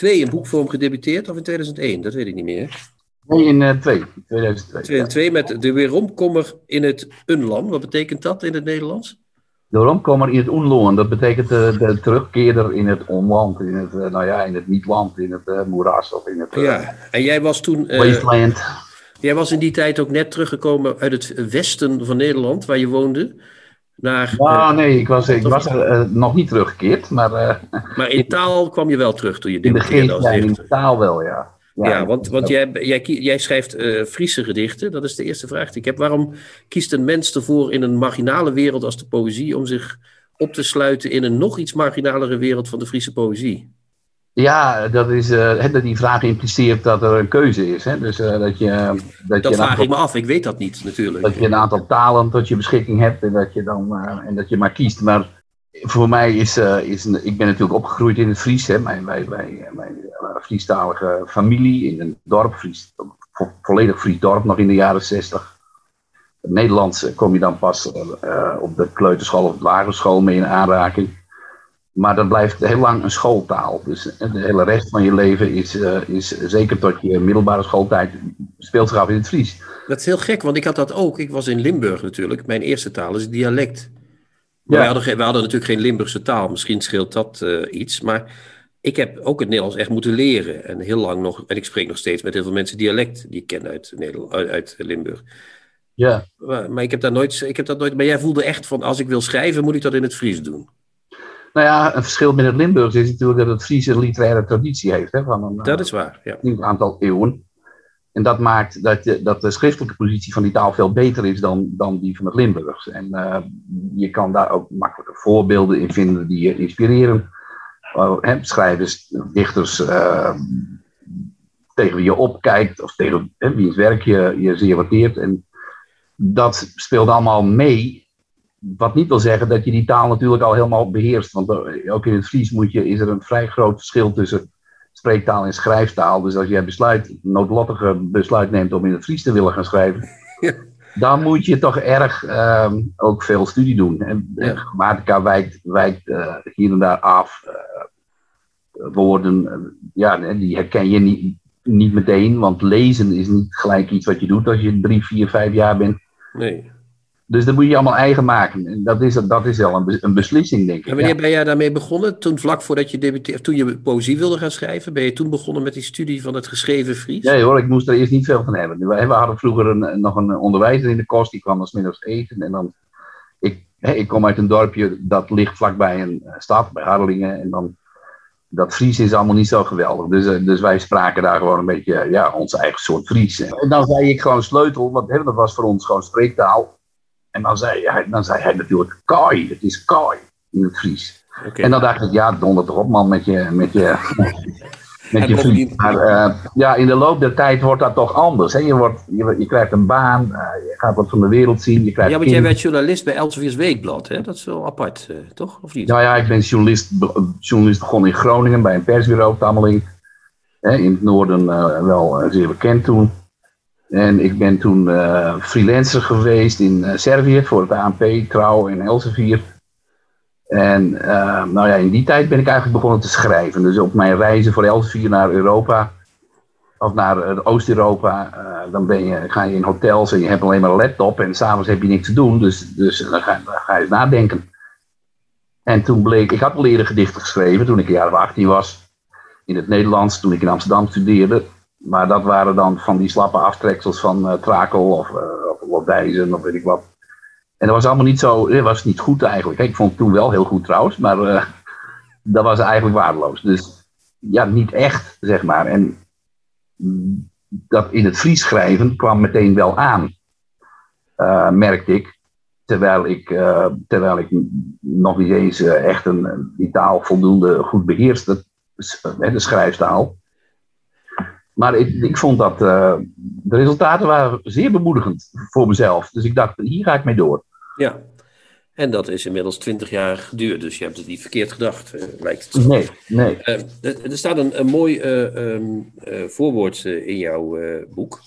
in boekvorm gedebuteerd of in 2001? Dat weet ik niet meer. Nee, in uh, 2, 2002. 2002 met de weeromkommer in het Unland. Wat betekent dat in het Nederlands? De weeromkommer in het Unland, dat betekent de, de terugkeerder in het onland, in het, uh, nou ja, in het niet-land, in het moeras of in het... Ja, en jij was toen... wasteland. Jij was in die tijd ook net teruggekomen uit het westen van Nederland, waar je woonde. naar... Nou, nee, ik was, ik was er nog niet teruggekeerd, maar... Maar in taal kwam je wel terug toen je In de geest, ja, in taal wel, ja. Ja, ja want, want jij, jij, jij schrijft uh, Friese gedichten. Dat is de eerste vraag die ik heb. Waarom kiest een mens ervoor in een marginale wereld als de poëzie... om zich op te sluiten in een nog iets marginalere wereld van de Friese poëzie? Ja, dat is, uh, die vraag impliceert dat er een keuze is. Hè? Dus, uh, dat je, dat, dat je vraag aantal, ik me af, ik weet dat niet natuurlijk. Dat je een aantal talen tot je beschikking hebt en dat je, dan, en dat je maar kiest. Maar voor mij is, is ik ben natuurlijk opgegroeid in het Fries. Hè? Mijn, mijn, mijn, mijn Friestalige familie in een dorp, Fries, volledig Fries dorp, nog in de jaren zestig. Het Nederlands kom je dan pas op de kleuterschool of de lagere school mee in aanraking. Maar dat blijft heel lang een schooltaal. Dus de hele rest van je leven is, uh, is zeker tot je middelbare schooltijd speelt zich af in het Fries. Dat is heel gek, want ik had dat ook. Ik was in Limburg natuurlijk. Mijn eerste taal is dialect. Ja. We, hadden, we hadden natuurlijk geen Limburgse taal. Misschien scheelt dat uh, iets. Maar ik heb ook het Nederlands echt moeten leren. En heel lang nog. En ik spreek nog steeds met heel veel mensen dialect die ik ken uit, Nederland, uit Limburg. Ja. Maar, maar, ik, heb daar nooit, ik heb dat nooit. Maar jij voelde echt van: als ik wil schrijven, moet ik dat in het Fries doen. Nou ja, een verschil met het Limburgs is natuurlijk dat het Friese een literaire traditie heeft. Hè, van een, dat is waar, ja. Een aantal eeuwen. En dat maakt dat, de, dat de schriftelijke positie van die taal veel beter is dan, dan die van het Limburgs. En uh, je kan daar ook makkelijke voorbeelden in vinden die je inspireren. Uh, hè, schrijvers, dichters uh, tegen wie je opkijkt of tegen hè, wiens werk je, je zeer waardeert. En dat speelt allemaal mee wat niet wil zeggen dat je die taal natuurlijk al helemaal beheerst. Want eh, ook in het Fries moet je, is er een vrij groot verschil tussen spreektaal en schrijftaal. Dus als jij besluit, noodlottige besluit neemt om in het Fries te willen gaan schrijven, ja. dan moet je toch erg uh, ook veel studie doen. En ja. grammatica wijkt, wijkt uh, hier en daar af. Uh, woorden, ja, die herken je niet, niet meteen, want lezen is niet gelijk iets wat je doet als je drie, vier, vijf jaar bent. Nee. Dus dat moet je allemaal eigen maken. En dat is, dat is wel een, een beslissing, denk ik. En wanneer ben jij daarmee begonnen? Toen vlak voordat je debuteerde, toen je poëzie wilde gaan schrijven, ben je toen begonnen met die studie van het geschreven Fries? Nee hoor, ik moest er eerst niet veel van hebben. We, hadden vroeger een, nog een onderwijzer in de kost, die kwam als middags eten. En dan, ik, ik kom uit een dorpje dat ligt vlakbij een stad, bij Hardelingen. En dan, dat Fries is allemaal niet zo geweldig. Dus, eh, dus wij spraken daar gewoon een beetje, ja, ons eigen soort Fries. En dan zei ik gewoon sleutel, want dat was voor ons gewoon spreektaal. En dan zei hij, dan zei hij natuurlijk kaai, het is kaai in het Fries. Okay. En dan dacht ik, ja, donder toch op man met je, met je, met je Fries. Maar uh, ja, in de loop der tijd wordt dat toch anders. Hè? Je, wordt, je, je krijgt een baan, uh, je gaat wat van de wereld zien. Je krijgt ja, want jij werd journalist bij Elsevier's Weekblad, hè? dat is wel apart, uh, toch? Of niet? Nou ja, ik ben journalist, journalist begonnen in Groningen bij een persbureau, Tammeling. In het noorden wel zeer bekend toen. En ik ben toen freelancer geweest in Servië voor het ANP, Trouw en Elsevier. En uh, nou ja, in die tijd ben ik eigenlijk begonnen te schrijven. Dus op mijn reizen voor Elsevier naar Europa, of naar Oost-Europa, dan ben je, ga je in hotels en je hebt alleen maar een laptop en s'avonds heb je niks te doen. Dus, dus dan, ga, ga je eens nadenken. En toen bleek, ik had al eerder gedichten geschreven toen ik een jaar of 18 was. In het Nederlands, toen ik in Amsterdam studeerde. Maar dat waren dan van die slappe aftreksels van uh, Trakel of, uh, of of weet ik wat. En dat was allemaal niet zo, dat was niet goed eigenlijk. Ik vond het toen wel heel goed trouwens, maar uh, dat was eigenlijk waardeloos. Dus ja, niet echt, zeg maar. En dat in het Fries schrijven kwam meteen wel aan, merkte ik. Terwijl ik, terwijl ik nog niet eens echt een, die taal voldoende goed beheerste, de schrijftaal. Maar ik, ik vond dat de resultaten waren zeer bemoedigend voor mezelf. Dus ik dacht, hier ga ik mee door. Ja, en dat is inmiddels twintig jaar geduurd. Dus je hebt het niet verkeerd gedacht, uh, lijkt het. Nee, nee. Uh, er staat een, een mooi um, voorwoord in jouw boek.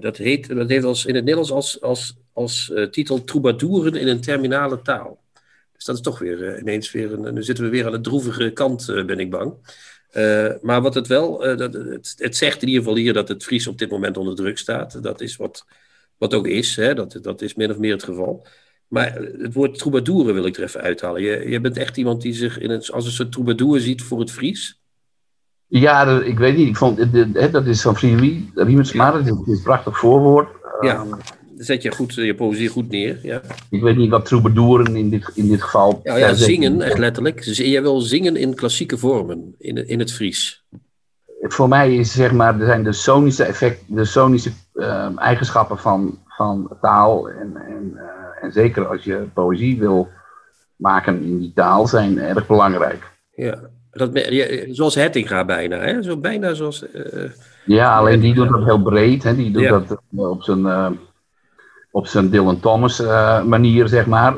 dat, heet, dat heeft als, in het Nederlands als, als, als titel Troubadouren in een terminale taal. Dus dat is toch weer ineens weer een. Nu zitten we weer aan de droevige kant, ben ik bang. Uh, maar wat het wel, uh, dat, het, het, zegt in ieder geval hier dat het Fries op dit moment onder druk staat. Dat is wat, wat ook is, hè? Dat, dat is min of meer het geval. Maar het woord troubadour wil ik er even uithalen. Je, je bent echt iemand die zich in het, als een soort troubadour ziet voor het Fries. Ja, ik weet niet. Ik vond, dat is van Friedrich Riemersma. Dat is een prachtig voorwoord. Ja. zet je goed, je poëzie goed neer. Ja, Ik weet niet wat troubadoeren in dit, in dit geval... ja, ja zingen, echt letterlijk. Jij wil zingen in klassieke vormen, in, in het Fries. Voor mij is zeg maar, er zijn de sonische, effect, de sonische eh, eigenschappen van, van taal. En, en, eh, en zeker als je poëzie wil maken in die taal, zijn erg belangrijk. Ja, dat, ja, zoals Hettinga bijna, hè? Zo bijna zoals... eh, Ja, alleen die doet dat heel breed. Hè? Die doet Ja. dat eh, op zijn, eh, op zijn Dylan Thomas eh, manier, zeg maar.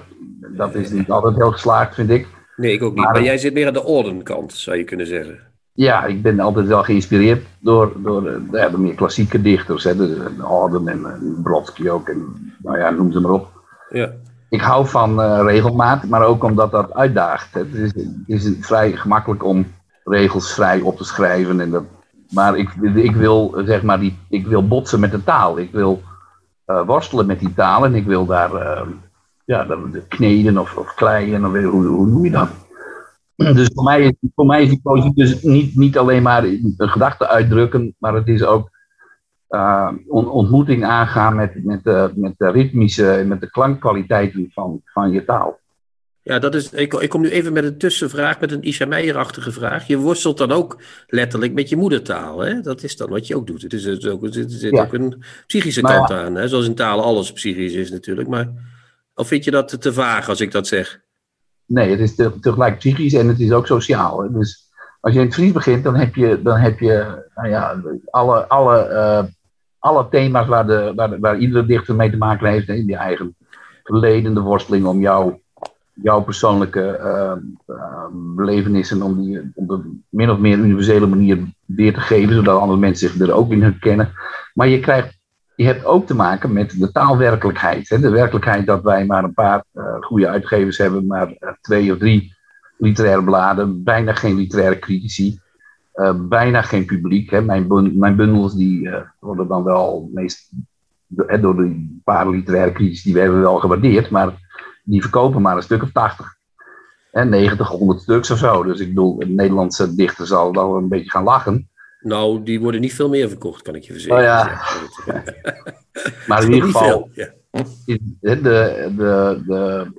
Dat is niet altijd heel geslaagd, vind ik. nee, ik ook niet. Maar- Maar jij zit meer aan de ordenkant, zou je kunnen zeggen. Ja, ik ben altijd wel geïnspireerd door, door eh, ja, de meer klassieke dichters. Hè? De, de Auden en, en Brodsky ook. En, nou ja, noem ze maar op. Ja, Ik hou van eh, regelmaat, maar ook omdat dat uitdaagt. Het is, het is vrij gemakkelijk om regels vrij op te schrijven. En dat, maar ik, ik, wil, eh, zeg maar die, ik wil botsen met de taal. Ik wil eh, worstelen met die taal en ik wil daar eh, ja, kneden of, of kleien. Of, hoe, hoe noem je dat? Dus voor mij, is- voor mij is die poëzie dus niet, niet alleen maar een gedachte uitdrukken, maar het is ook eh, on- ontmoeting aangaan met, met, de, met de ritmische en met de klankkwaliteiten van, van je taal. ja dat is, ik, ik kom nu even met een tussenvraag, met een Isha Meijer-achtige vraag. Je worstelt dan ook letterlijk met je moedertaal, hè? Dat is dan wat je ook doet. Het is, het is ook, er zit, Ja. ook een psychische Nou kant aan, hè? Zoals in talen alles psychisch is natuurlijk. Maar, of vind je dat te vaag als ik dat zeg? Nee, het is te- tegelijk psychisch en het is ook sociaal. Dus als je in het Fries begint, dan heb je, dan heb je nou ja, alle, alle, eh, alle thema's waar, de, waar, waar iedere dichter mee te maken heeft. Hè, die eigen verleden, de worsteling om jouw, jouw persoonlijke eh, eh, belevenissen, om die op een min of meer universele manier weer te geven, zodat andere mensen zich er ook in herkennen. Maar je krijgt je hebt ook te maken met de taalwerkelijkheid. Hè? De werkelijkheid dat wij maar een paar eh, goede uitgevers hebben, maar eh, twee of drie literaire bladen, bijna geen literaire critici, eh, bijna geen publiek. Hè? Mijn, mijn bundels die, worden dan wel meest door de paar literaire critici die we wel gewaardeerd, maar die verkopen maar een stuk of 80. En 90, 100 stuks of zo. Dus ik bedoel, Nederlandse dichter zal wel een beetje gaan lachen. Nou, die worden niet veel meer verkocht, kan ik je verzekeren. Oh ja. Ja, Maar in ieder geval. Ja. de, de, de,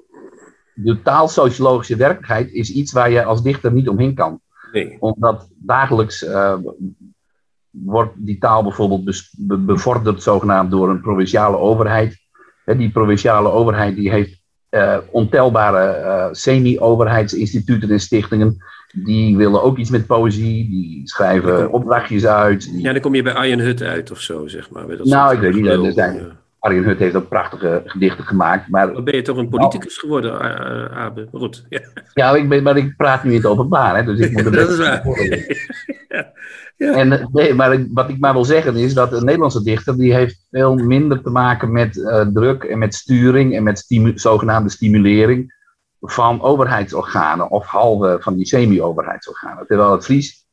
de, taalsociologische werkelijkheid is iets waar je als dichter niet omheen kan. Nee. Omdat dagelijks eh, wordt die taal bijvoorbeeld bes- be- bevorderd zogenaamd door een provinciale overheid. Die provinciale overheid die heeft eh, ontelbare eh, semi-overheidsinstituten en stichtingen. Die willen ook iets met poëzie, die schrijven opdrachtjes uit. die- Ja, dan kom je bij Arjen Hut uit of zo, zeg maar. bij dat Nou, ik weet niet, er zijn- Ja. Arjen Hut heeft ook prachtige gedichten gemaakt, maar Dan ben je toch een politicus geworden, A- Abe. Goed. Ja. Ja, ik ben, maar ik praat nu in het openbaar, hè, dus ik moet er Dat is waar. Ja. Ja. En eh, nee, maar ik- wat ik maar wil zeggen is dat een Nederlandse dichter die heeft veel minder te maken met eh, druk en met sturing en met stimu- zogenaamde stimulering van overheidsorganen of halve van die semi-overheidsorganen. Terwijl het Fries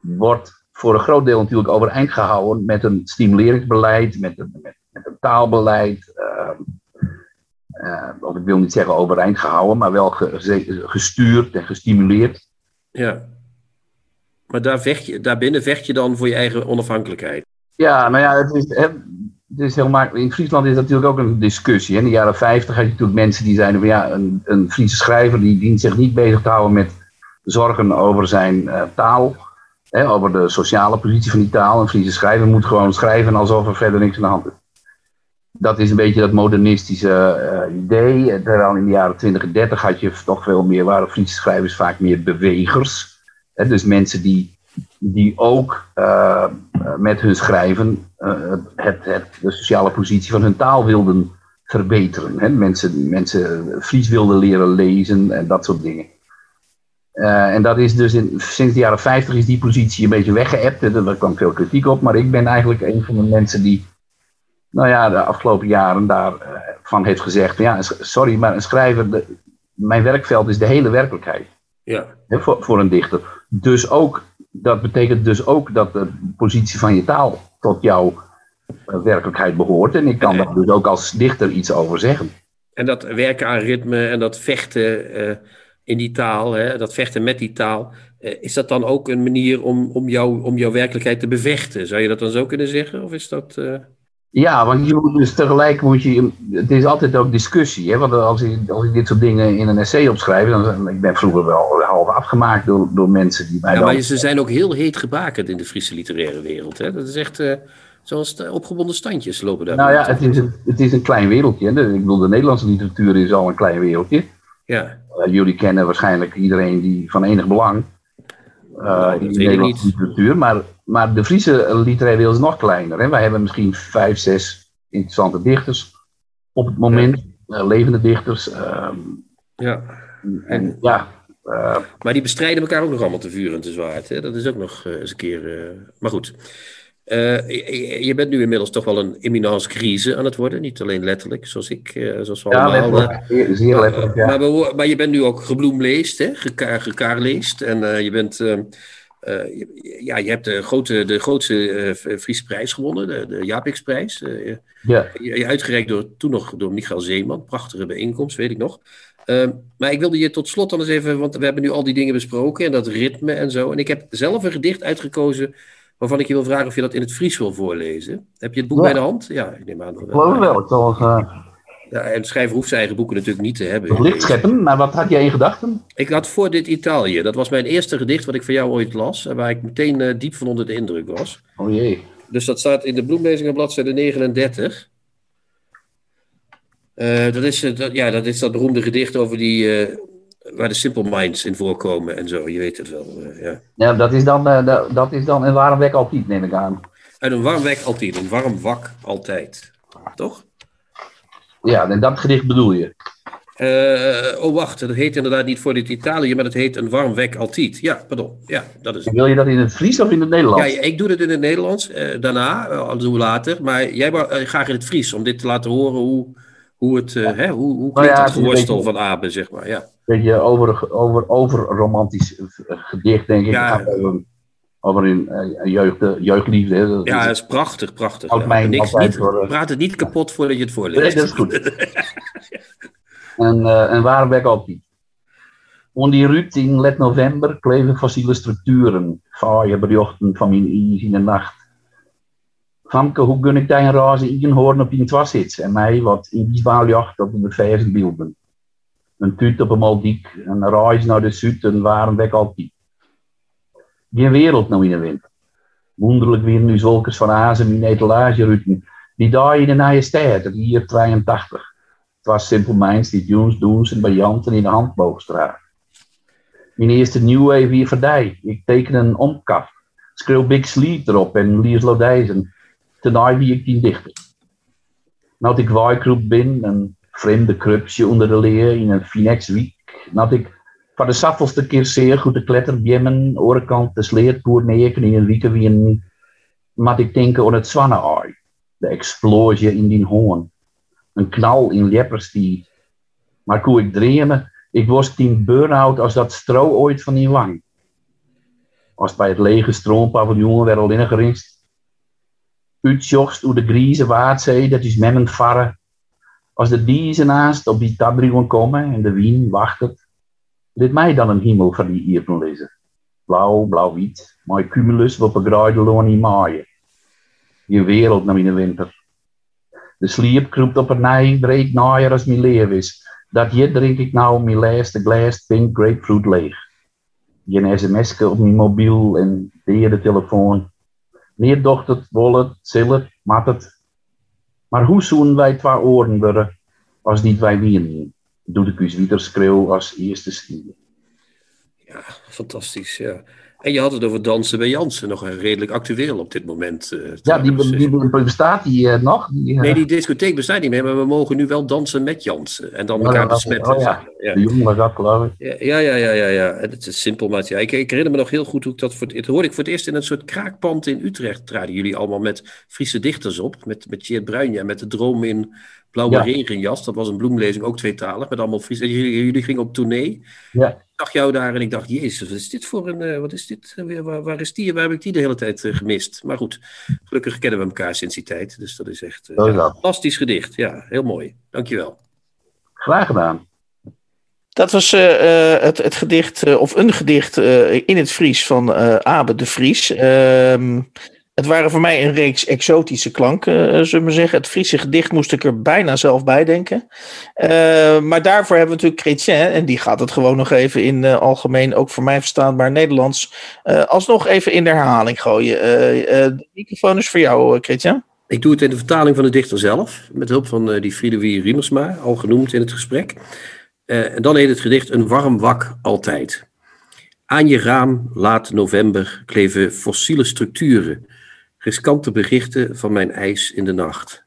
wordt voor een groot deel natuurlijk overeind gehouden met een stimuleringsbeleid, met een, met, met een taalbeleid. of ik wil niet zeggen overeind gehouden, maar wel ge- ge- gestuurd en gestimuleerd. ja. Maar daar vecht je, daarbinnen vecht je dan voor je eigen onafhankelijkheid. Ja, nou ja, het is, heel makkelijk. In Friesland is dat natuurlijk ook een discussie. In de jaren 50 had je natuurlijk mensen die zeiden van ja, een, een Friese schrijver die dient zich niet bezig te houden met zorgen over zijn eh, taal, hè, over de sociale positie van die taal. Een Friese schrijver moet gewoon schrijven alsof er verder niks aan de hand is. Dat is een beetje dat modernistische eh, idee. Terwijl in de jaren 20 en 30 had je toch veel meer, waren Friese schrijvers vaak meer bewegers. Hè, dus mensen die, die ook eh, met hun schrijven eh, het, het, de sociale positie van hun taal wilden verbeteren. Hè? Mensen, mensen Fries wilden leren lezen en dat soort dingen. Eh, en dat is dus in, sinds de jaren 50 is die positie een beetje weggeëpt. Daar kwam veel kritiek op. Maar ik ben eigenlijk een van de mensen die, nou ja, de afgelopen jaren daarvan van heeft gezegd: ja, sorry, maar een schrijver, de, mijn werkveld is de hele werkelijkheid Ja. voor, voor een dichter. Dus ook, dat betekent dus ook dat de positie van je taal tot jouw eh, werkelijkheid behoort. En ik kan daar dus ook als dichter iets over zeggen. En dat werken aan ritme en dat vechten eh, in die taal, hè, dat vechten met die taal, eh, is dat dan ook een manier om, om, jou, om jouw werkelijkheid te bevechten? Zou je dat dan zo kunnen zeggen? Of is dat. Ja, want je moet dus tegelijk moet je. Het is altijd ook discussie. Hè? Want als ik, als ik dit soort dingen in een essay opschrijf. Dan, ik ben vroeger wel half afgemaakt door, door mensen die mij. Ja, dan- maar ze zijn ook heel heet gebakend in de Friese literaire wereld. Hè? Dat is echt. eh, zoals opgebonden standjes lopen daar. Nou ja, het is, een, het is een klein wereldje. hè. Ik bedoel, de Nederlandse literatuur is al een klein wereldje. Ja, Eh, jullie kennen waarschijnlijk iedereen die van enig belang. Nou, dat in de Nederlandse literatuur. Maar, maar de Friese literaire wereld is nog kleiner. Hè? Wij hebben misschien vijf, zes interessante dichters op het moment. eh, levende dichters. ehm, ja. en ja, eh, Maar die bestrijden elkaar ook nog allemaal te vuur en te zwaard. Hè? Dat is ook nog eh, eens een keer. Maar goed. Je, je bent nu inmiddels toch wel een imminence crisis aan het worden. Niet alleen letterlijk, zoals ik, zoals we ja, allemaal. letterlijk, zeer, zeer letterlijk. Ja. Maar, maar je bent nu ook gebloemleest, hè? Geka gekaarleest. En je bent. Eh, ja, je hebt de, grote, de grootste eh, Friese prijs gewonnen, de, de Japix-prijs. Eh, ja. uitgereikt door, toen nog door Michael Zeeman. Prachtige bijeenkomst, weet ik nog. Ehm, maar ik wilde je tot slot dan eens even, want we hebben nu al die dingen besproken en dat ritme en zo. En ik heb zelf een gedicht uitgekozen waarvan ik je wil vragen of je dat in het Fries wil voorlezen. Heb je het boek Ja. bij de hand? Ja, ik neem aan. Ik geloof het wel. Ik zal eens, Ja, en de schrijver hoeft zijn eigen boeken natuurlijk niet te hebben. licht scheppen. Maar wat had jij in gedachten? Ik had voor dit Italië. Dat was mijn eerste gedicht wat ik van jou ooit las. En waar ik meteen eh, diep van onder de indruk was. Oh jee. Dus dat staat in de bloemlezingen bladzijde 39. Eh, dat, is, eh, dat, ja, dat is dat beroemde gedicht over die... waar de Simple Minds in voorkomen en zo. Je weet het wel. ja. Ja, dat is dan, dat, is dan een warm wek altijd, neem ik aan. Uit een warm wek altijd. Een warm wak altijd. Toch? Ja, en dat gedicht bedoel je. Eh, oh, wacht. Dat heet inderdaad niet voor dit Italië, maar dat heet een warm wek altijd. Ja, pardon. Ja, dat is het. En wil je dat in het Fries of in het Nederlands? Ja, ik doe het in het Nederlands, eh, daarna, dat doen we later. Maar jij wou graag in het Fries, om dit te laten horen hoe, hoe het, hè, hoe, hoe klinkt ja, dat het is een geworstel beetje- van Abe, zeg maar. Ja, beetje over, over, over romantisch gedicht, denk ik. Ja. Over, een, eh, jeugd, jeugdliefde. hè. Dat ja is- dat is prachtig, prachtig. Houdt mij Niks, niet, voor, eh, praat het niet kapot voordat je het Nee, voorleest. dat is goed. en, eh en waarom werk altijd? On die ruut in let november kleven fossiele structuren. Vaaie berichten van mijn is in de nacht. Famke, hoe gun ik een razen in hoorn op in het zit? En mij wat in die zwaaljacht op de verse beelden. Een tuut op een maldiek, een reis naar de zuid, warm weg altijd. Geen wereld nou in de winter. Wonderlijk weer nu zulkes van Azen in etalage ruten. Die daar in de nieuwe stad, hier 82. Het was Simple Minds die Jones Doens en Bajanten in de handboogstraat. Mijn eerste nieuw even hier verdij. Ik teken een omkaf. Schreeuw Big Sleep erop en Liers Lodijzen. Tenaai wie ik die dichter. Nou ik waaikroep bin, een vreemde krupsje onder de leer in een Finex week. Nou ik van de saffelste keer zeer goed de kletter bjemmen, orenkant de sleerpoer neken in een wieke wie een... Maar ik denken aan het zwannenaai. De explosie in die hoorn. Een knal in lepperstiet. Maar hoe ik dremen, ik was die burn-out als dat stro ooit van die wang. Als bij het lege stroompaviljoen werd al ingerist. Uitjochst hoe de grieze waardzee, dat is memmen varren. Als de diezen naast op die tabrion komen en de wien wacht het. Dit mij dan een hemel van die ierpen lezen. Blauw, blauw-wit, mooi cumulus wat begraaide loon niet maaien. Je wereld naar in de winter. De sliep kroept op een nij, breed naaier als mijn leer is. Dat je drink ik nou mijn laatste glas pink grapefruit leeg. Je sms'je op mijn mobiel en de de telefoon. Meer docht het, wol het, zil het, mat het. Maar hoe zoen wij twee oren worden, als niet wij wieren? Doe wieder schreeuw als eerste stier. Ja, fantastisch, ja. En je had het over dansen bij Jansen, nog redelijk actueel op dit moment. eh, Ja, die, die, bestaat die eh, nog? Die, eh, Nee, die discotheek bestaat niet meer, maar we mogen nu wel dansen met Jansen. En dan elkaar besmetten. oh ja. ja. De dat, geloof ik. Ja, ja, ja, ja, ja. En Het is simpel, maar ja, ik, ik herinner me nog heel goed hoe ik dat voor het, het hoorde ik voor het eerst in een soort kraakpand in Utrecht. Traden jullie allemaal met Friese dichters op, met, met Tjeerd Bruinja, met de droom in blauwe Ja. regenjas. Dat was een bloemlezing, ook tweetalig, met allemaal Friese. Jullie, jullie gingen op tournee. Ja. Ik zag jou daar en ik dacht, jezus, wat is dit voor een, eh, wat is dit, eh, weer? waar, waar is die, waar heb ik die de hele tijd eh, gemist? Maar goed, gelukkig kennen we elkaar sinds die tijd, dus dat is echt Zo is ja, dat. fantastisch gedicht. Ja, heel mooi. Dankjewel. Graag gedaan. Dat was eh, eh, het, het gedicht, eh, of een gedicht eh, in het Fries van eh, Abe de Vries. Het waren voor mij een reeks exotische klanken, uh, zullen we zeggen. Het Friese gedicht moest ik er bijna zelf bij denken. Uh, maar daarvoor hebben we natuurlijk Chrétien. En die gaat het gewoon nog even in uh, algemeen, ook voor mij verstaanbaar Nederlands, alsnog even in de herhaling gooien. de microfoon is voor jou, Chrétien. Ik doe het in de vertaling van de dichter zelf, met hulp van die Friedewie Riemersma, al genoemd in het gesprek. en dan heet het gedicht Een warm wak altijd. Aan je raam, laat november, kleven fossiele structuren riskante berichten van mijn ijs in de nacht.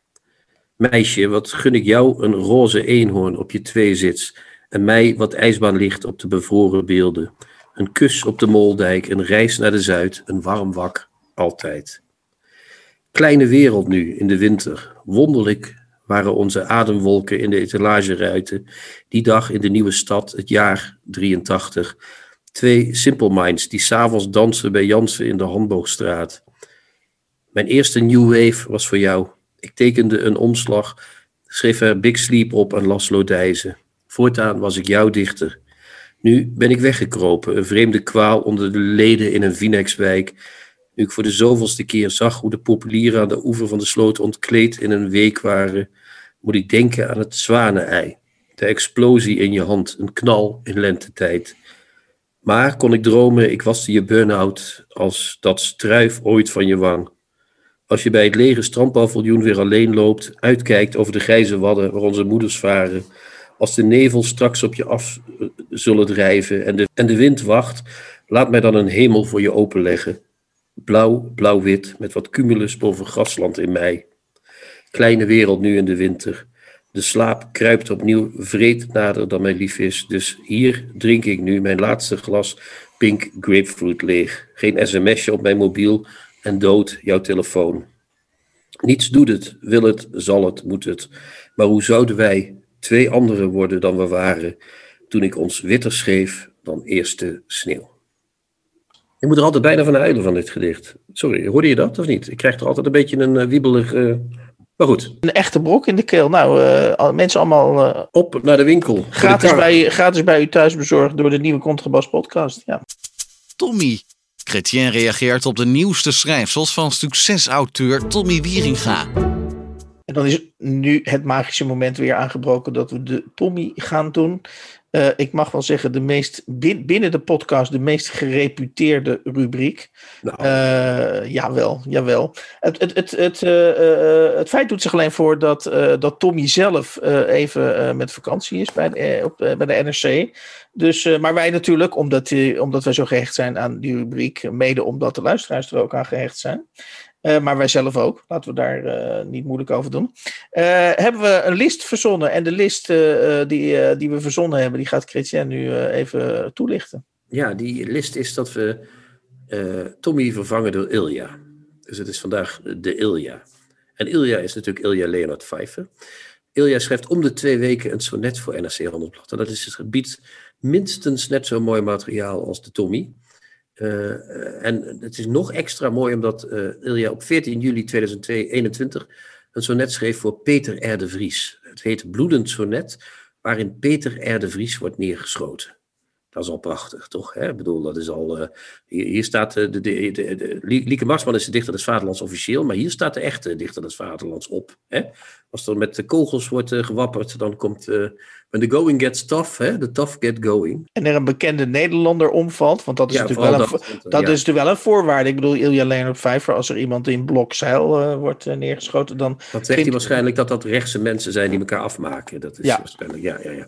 Meisje, wat gun ik jou een roze eenhoorn op je tweezits en mij wat ijsbaanlicht op de bevroren beelden. Een kus op de Moldijk, een reis naar de Zuid, een warm wak, altijd. Kleine wereld nu, in de winter. Wonderlijk waren onze ademwolken in de etalageruiten. Die dag in de nieuwe stad, het jaar 83. Twee Simple Minds die s'avonds dansen bij Jansen in de Handboogstraat. Mijn eerste New Wave was voor jou. Ik tekende een omslag, schreef er Big Sleep op en Laszlo Dijzen. Voortaan was ik jouw dichter. Nu ben ik weggekropen, een vreemde kwaal onder de leden in een Vinexwijk. Nu ik voor de zoveelste keer zag hoe de populieren aan de oever van de sloot ontkleed in een week waren, moet ik denken aan het zwanenei. De explosie in je hand, een knal in lentetijd. Maar kon ik dromen, ik waste je burn-out als dat struif ooit van je wang. Als je bij het lege strandpaviljoen weer alleen loopt, uitkijkt over de grijze wadden waar onze moeders varen, als de nevel straks op je af eh, zullen drijven en de, en de wind wacht, laat mij dan een hemel voor je openleggen. Blauw, blauw-wit, met wat cumulus boven grasland in mei. Kleine wereld nu in de winter. De slaap kruipt opnieuw vreed nader dan mijn lief is. Dus hier drink ik nu mijn laatste glas pink grapefruit leeg. Geen sms'je op mijn mobiel, en dood jouw telefoon. Niets doet het, wil het, zal het, moet het. Maar hoe zouden wij twee anderen worden dan we waren toen ik ons witter schreef dan eerste sneeuw? Ik moet er altijd bijna van huilen van dit gedicht. Sorry, hoorde je dat of niet? Ik krijg er altijd een beetje een uh, wiebelig. Uh... Maar goed. Een echte brok in de keel. Nou, uh, mensen allemaal. Op naar de winkel. Gratis, bij, gratis bij u thuis bezorgd door de nieuwe Contrabas podcast. Ja. Tommy, Chrétien reageert op de nieuwste schrijfsels van succesauteur Tommy Wieringa. En dan is nu het magische moment weer aangebroken dat we de Tommy gaan doen. Uh, ik mag wel zeggen, de meest, binnen de podcast de meest gereputeerde rubriek. Nou. Uh, jawel, jawel. Het, het, het, het, uh, het feit doet zich alleen voor dat, dat Tommy zelf even met vakantie is bij de, op, bij de NRC. Dus, maar wij natuurlijk, omdat, omdat wij zo gehecht zijn aan die rubriek, mede omdat de luisteraars er ook aan gehecht zijn. Uh, maar wij zelf ook. Laten we daar uh, niet moeilijk over doen. Uh, hebben we een list verzonnen. En de list die, die we verzonnen hebben, die gaat Chrétien nu even toelichten. Ja, die list is dat we Tommy vervangen door Ilja. Dus het is vandaag de Ilja. En Ilja is natuurlijk Ilja Leonard Pfeiffer. Ilja schrijft om de twee weken een sonnet voor NRC Handelblad. En dat is het gebied minstens net zo mooi materiaal als de Tommy. Uh, en het is nog extra mooi omdat uh, Ilja op 14 juli 2021 een sonnet schreef voor Peter R. de Vries. Het heet Bloedend Sonnet, waarin Peter R. de Vries wordt neergeschoten. Dat is al prachtig, toch? Hè? Ik bedoel, dat is al. Uh, hier, hier, staat de, de, de, de, Lieke Marsman is de dichter des Vaderlands officieel, maar hier staat de echte dichter des Vaderlands op. Hè? Als er met de kogels wordt uh, gewapperd, dan komt. Uh, when the going gets tough, hè? the tough get going. En er een bekende Nederlander omvalt, want dat is, ja, natuurlijk, wel een, dat, dat ja. is natuurlijk wel een voorwaarde. Ik bedoel, Ilja Leonard Vijver, als er iemand in blokzeil wordt neergeschoten, dan. Dan zegt hij waarschijnlijk dat dat rechtse mensen zijn die elkaar afmaken. Dat is ja. waarschijnlijk, ja, ja, ja.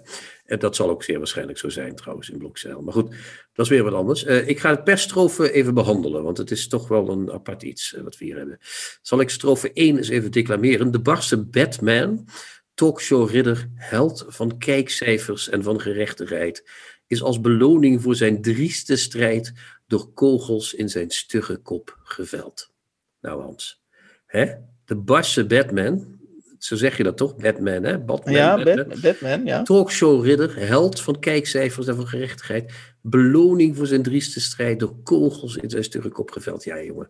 En dat zal ook zeer waarschijnlijk zo zijn trouwens in Blokzeil. Maar goed, dat is weer wat anders. Uh, ik ga het per strofe even behandelen, want het is toch wel een apart iets uh, wat we hier hebben. Zal ik strofe 1 eens even declameren? De barse Batman, talkshow-ridder, held van kijkcijfers en van gerechtigheid, is als beloning voor zijn drieste strijd door kogels in zijn stugge kop geveld. Nou Hans, hè? de barse Batman, zo zeg je dat toch? Batman, hè? Batman, ja, Batman, Batman ja. Talkshow-ridder, held van kijkcijfers en van gerechtigheid. Beloning voor zijn drieste strijd door kogels in zijn stugge kop geveld. Ja, jongen.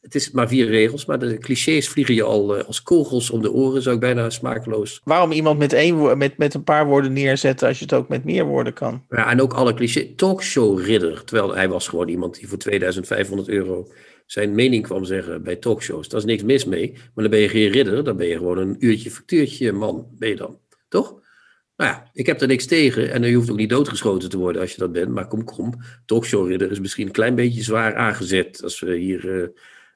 Het is maar vier regels, maar de clichés vliegen je al uh, als kogels om de oren, zou ik bijna smakeloos. Waarom iemand met, één, met, met een paar woorden neerzetten als je het ook met meer woorden kan? Ja, en ook alle clichés. Talkshow-ridder, terwijl hij was gewoon iemand die voor 2500 euro zijn mening kwam zeggen bij talkshows. Daar is niks mis mee, maar dan ben je geen ridder, dan ben je gewoon een uurtje factuurtje man, ben je dan. Toch? Nou ja, ik heb er niks tegen en je hoeft ook niet doodgeschoten te worden als je dat bent, maar kom, kom. Talkshow-ridder is misschien een klein beetje zwaar aangezet als we hier uh,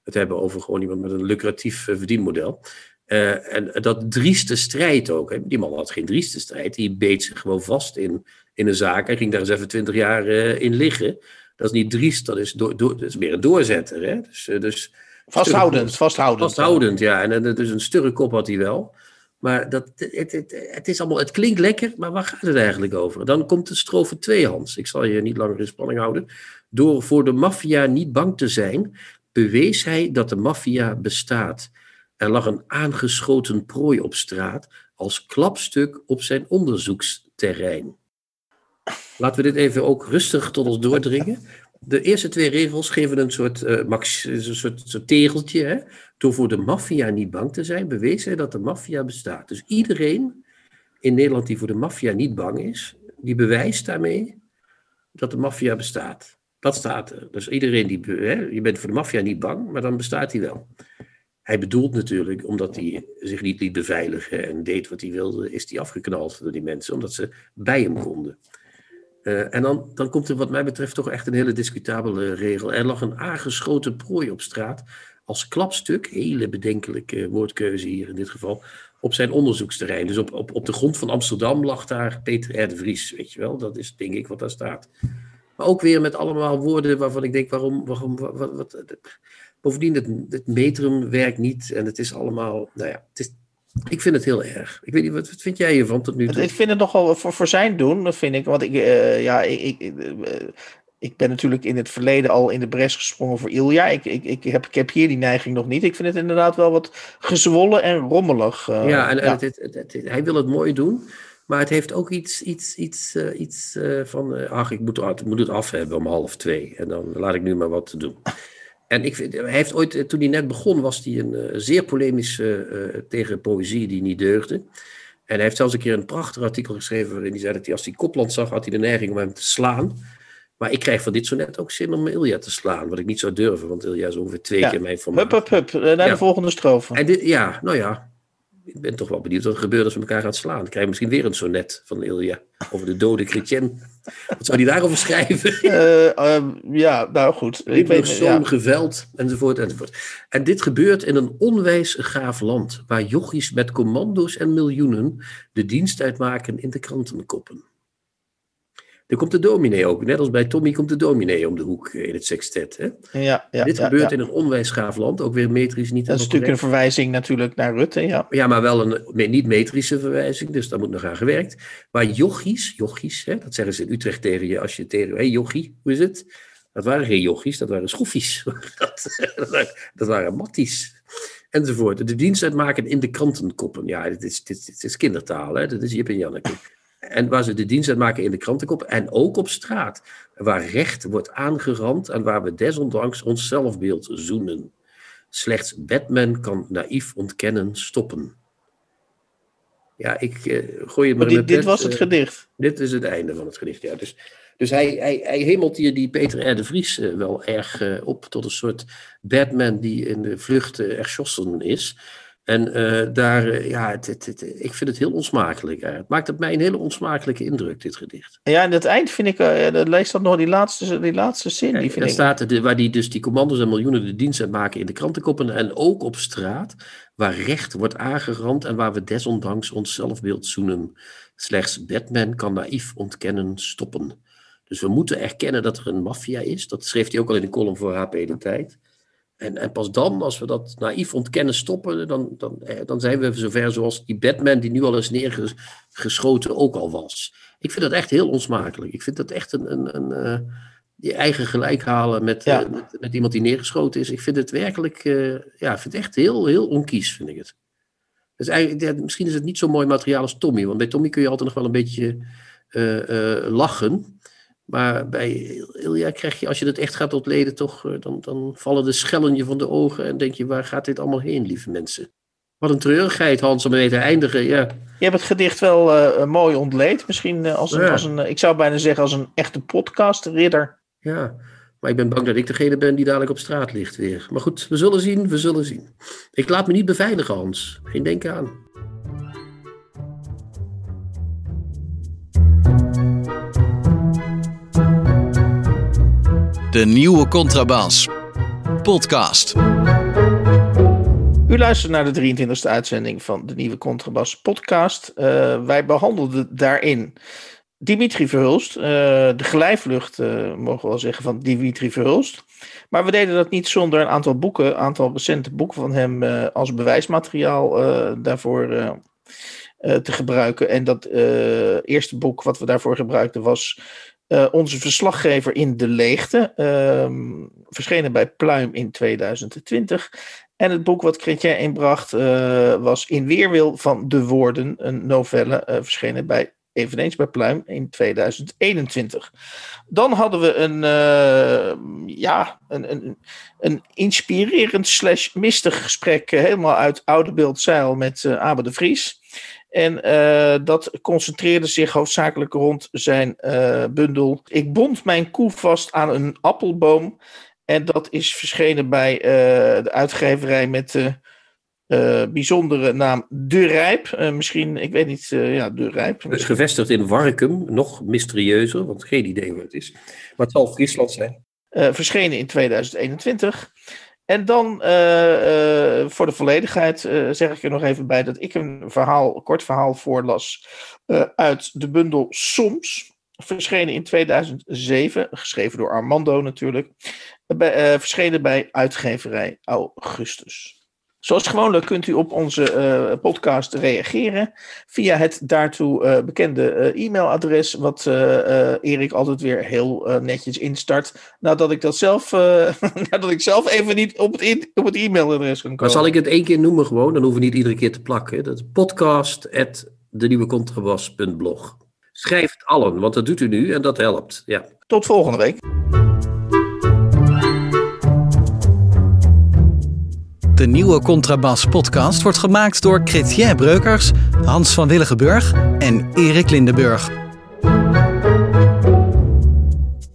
het hebben over gewoon iemand met een lucratief uh, verdienmodel. Uh, en dat drieste strijd ook. Die man had geen drieste strijd. Die beet zich gewoon vast in, in een zaak. Hij ging daar eens even twintig jaar in liggen. Dat is niet driest, dat is, door, door, dat is meer een doorzetter. Hè. Dus, uh, dus vasthoudend, vasthoudend. Vasthoudend, ja. En, en dus een stugge kop had hij wel. Maar dat, het, het, het, is allemaal, het klinkt lekker, maar waar gaat het eigenlijk over? Dan komt de strofe 2, Hans. Ik zal je niet langer in spanning houden. Door voor de maffia niet bang te zijn, bewees hij dat de maffia bestaat. Er lag een aangeschoten prooi op straat als klapstuk op zijn onderzoeksterrein. Laten we dit even ook rustig tot ons doordringen. De eerste twee regels geven een soort, uh, max, een soort, soort tegeltje. Hè? Door voor de maffia niet bang te zijn, bewees hij dat de maffia bestaat. Dus iedereen in Nederland die voor de maffia niet bang is, die bewijst daarmee dat de maffia bestaat. Dat staat er. Dus iedereen die, hè, je bent voor de maffia niet bang, maar dan bestaat hij wel. Hij bedoelt natuurlijk, omdat hij zich niet liet beveiligen en deed wat hij wilde, is hij afgeknald door die mensen, omdat ze bij hem konden. Uh, en dan, dan komt er wat mij betreft toch echt een hele discutabele regel. Er lag een aangeschoten prooi op straat als klapstuk, hele bedenkelijke woordkeuze hier in dit geval, op zijn onderzoeksterrein. Dus op, op, op de grond van Amsterdam lag daar Peter R. de Vries, weet je wel. Dat is denk ik wat daar staat. Maar ook weer met allemaal woorden waarvan ik denk, waarom, waarom wat, wat Bovendien, het, het metrum werkt niet en het is allemaal, nou ja, het is, ik vind het heel erg. Ik weet niet, wat, wat vind jij hiervan tot nu toe? Ik vind het nogal voor, voor zijn doen, vind ik. Want ik, uh, ja, ik, ik, uh, ik ben natuurlijk in het verleden al in de bres gesprongen voor Ilja. Ik, ik, ik, heb, ik heb hier die neiging nog niet. Ik vind het inderdaad wel wat gezwollen en rommelig. Uh, ja, en, ja. Het, het, het, hij wil het mooi doen. Maar het heeft ook iets, iets, iets, iets van, ach, ik moet, ik moet het af hebben om half twee. En dan laat ik nu maar wat doen. En ik, hij heeft ooit, toen hij net begon, was hij een uh, zeer polemisch uh, tegen poëzie die niet deugde. En hij heeft zelfs een keer een prachtig artikel geschreven waarin hij zei dat hij als hij Kopland zag, had hij de neiging om hem te slaan. Maar ik krijg van dit zo net ook zin om Ilja te slaan, wat ik niet zou durven, want Ilja is ongeveer twee ja. keer mijn formaat. Hup, hup, hup, naar ja. de volgende strofe. En dit, ja, nou ja, ik ben toch wel benieuwd wat er gebeurt als we elkaar gaan slaan. Dan krijg je misschien weer een sonnet van Ilja over de dode Chrétien. Wat zou hij daarover schrijven? Uh, um, ja, nou goed. Ik weet zo'n ja. geveld, enzovoort, enzovoort. En dit gebeurt in een onwijs gaaf land, waar jochies met commando's en miljoenen de dienst uitmaken in de krantenkoppen. Er komt de dominee ook. Net als bij Tommy komt de dominee om de hoek in het sextet. Hè? Ja, ja, Dit ja, gebeurt in een onwijs gaaf land. Ook weer metrisch niet Dat is natuurlijk een verwijzing natuurlijk naar Rutte, ja. Ja, maar wel een niet-metrische verwijzing. Dus daar moet nog aan gewerkt. Maar jochies, jochies, hè, dat zeggen ze in Utrecht tegen je als je tegen... Hé hey, jochie, hoe is het? Dat waren geen jochies, dat waren schroefjes. dat, dat, waren, dat waren matties. Enzovoort. De dienst uitmaken in de krantenkoppen. Ja, dit is, dit, dit is kindertaal, hè. Dat is Jip en Janneke. En waar ze de dienst uitmaken in de krantenkop en ook op straat. Waar recht wordt aangerand en waar we desondanks ons zelfbeeld zoenen. Slechts Batman kan naïef ontkennen stoppen. Ja, ik uh, gooi het maar, maar dit, dit was het uh, gedicht. Dit is het einde van het gedicht, ja. Dus, dus hij, hij, hij hemelt hier die Peter R. de Vries uh, wel erg op tot een soort Batman die in de vlucht erschossen is. En uh, daar, uh, ja, het, het, het, ik vind het heel onsmakelijk. Uh, het maakt op mij een hele onsmakelijke indruk, dit gedicht. Ja, en het eind vind ik, lees dat nog, die laatste, die laatste zin. Ja, die vind daar ik... staat waar die dus die commando's en miljoenen de dienst uitmaken in de krantenkoppen en ook op straat, waar recht wordt aangerand en waar we desondanks ons zelfbeeld zoenen. Slechts Batman kan naïef ontkennen stoppen. Dus we moeten erkennen dat er een maffia is. Dat schreef hij ook al in de column voor HP De Tijd. En, en pas dan, als we dat naïef ontkennen stoppen, dan, dan, dan zijn we zover zoals die Batman die nu al is neergeschoten ook al was. Ik vind dat echt heel onsmakelijk. Ik vind dat echt een, een, een, uh, je eigen gelijk halen met, ja. uh, met, met, iemand die neergeschoten is. Ik vind het werkelijk, uh, ja, ik vind het echt heel, heel onkies, vind ik het. Dus eigenlijk, ja, misschien is het niet zo mooi materiaal als Tommy, want bij Tommy kun je altijd nog wel een beetje eh, lachen. Maar bij Ilja krijg je, als je het echt gaat ontleden, toch, dan, dan vallen de schellen je van de ogen en denk je, waar gaat dit allemaal heen, lieve mensen? Wat een treurigheid, Hans, om mee te eindigen, ja. Je hebt het gedicht wel uh, mooi ontleed, misschien uh, als, een, ja. als een, ik zou bijna zeggen als een echte podcast-ridder. Ja, Maar ik ben bang dat ik degene ben die dadelijk op straat ligt weer. Maar goed, we zullen zien, we zullen zien. Ik laat me niet beveiligen, Hans. Geen denken aan. De nieuwe Contrabas. Podcast. U luistert naar de 23e uitzending van de nieuwe Contrabas podcast. Uh, wij behandelden daarin Dimitri Verhulst, uh, de glijvlucht, uh, mogen we wel zeggen, van Dimitri Verhulst. Maar we deden dat niet zonder een aantal boeken, een aantal recente boeken van hem als bewijsmateriaal daarvoor te gebruiken. En dat eerste boek wat we daarvoor gebruikten was uh, onze verslaggever in de leegte, uh, verschenen bij Pluim in 2020. En het boek wat Chrétien inbracht uh, was In Weerwil van de Woorden, een novelle, uh, verschenen bij, eveneens bij Pluim in 2021. Dan hadden we een, ja, een, een, een inspirerend slash mistig gesprek, helemaal uit Oude Beeld Zeil met Abe de Vries. En uh, dat concentreerde zich hoofdzakelijk rond zijn uh, bundel. Ik bond mijn koe vast aan een appelboom. En dat is verschenen bij uh, de uitgeverij met de bijzondere naam De Rijp. misschien, ik weet niet, ja, De Rijp. Het is gevestigd in Warkum, nog mysterieuzer, want geen idee wat het is. Maar het zal Friesland zijn. verschenen in 2021. En dan, uh, uh, voor de volledigheid, uh, zeg ik er nog even bij dat ik een verhaal, kort verhaal voorlas uit de bundel Soms. Verschenen in 2007, geschreven door Armando natuurlijk. Verschenen bij uitgeverij Augustus. Zoals gewoonlijk kunt u op onze uh, podcast reageren via het daartoe uh, bekende uh, e-mailadres, wat Erik altijd weer heel netjes instart. Nadat ik dat zelf, nadat ik zelf even niet op het, op het e-mailadres kan komen. Maar zal ik het één keer noemen gewoon? Dan hoeven we niet iedere keer te plakken. Dat is podcast Schrijf het allen, want dat doet u nu en dat helpt. Ja. Tot volgende week. De nieuwe Contrabas podcast wordt gemaakt door Chrétien Breukers, Hans van Willigenburg en Erik Lindenburg.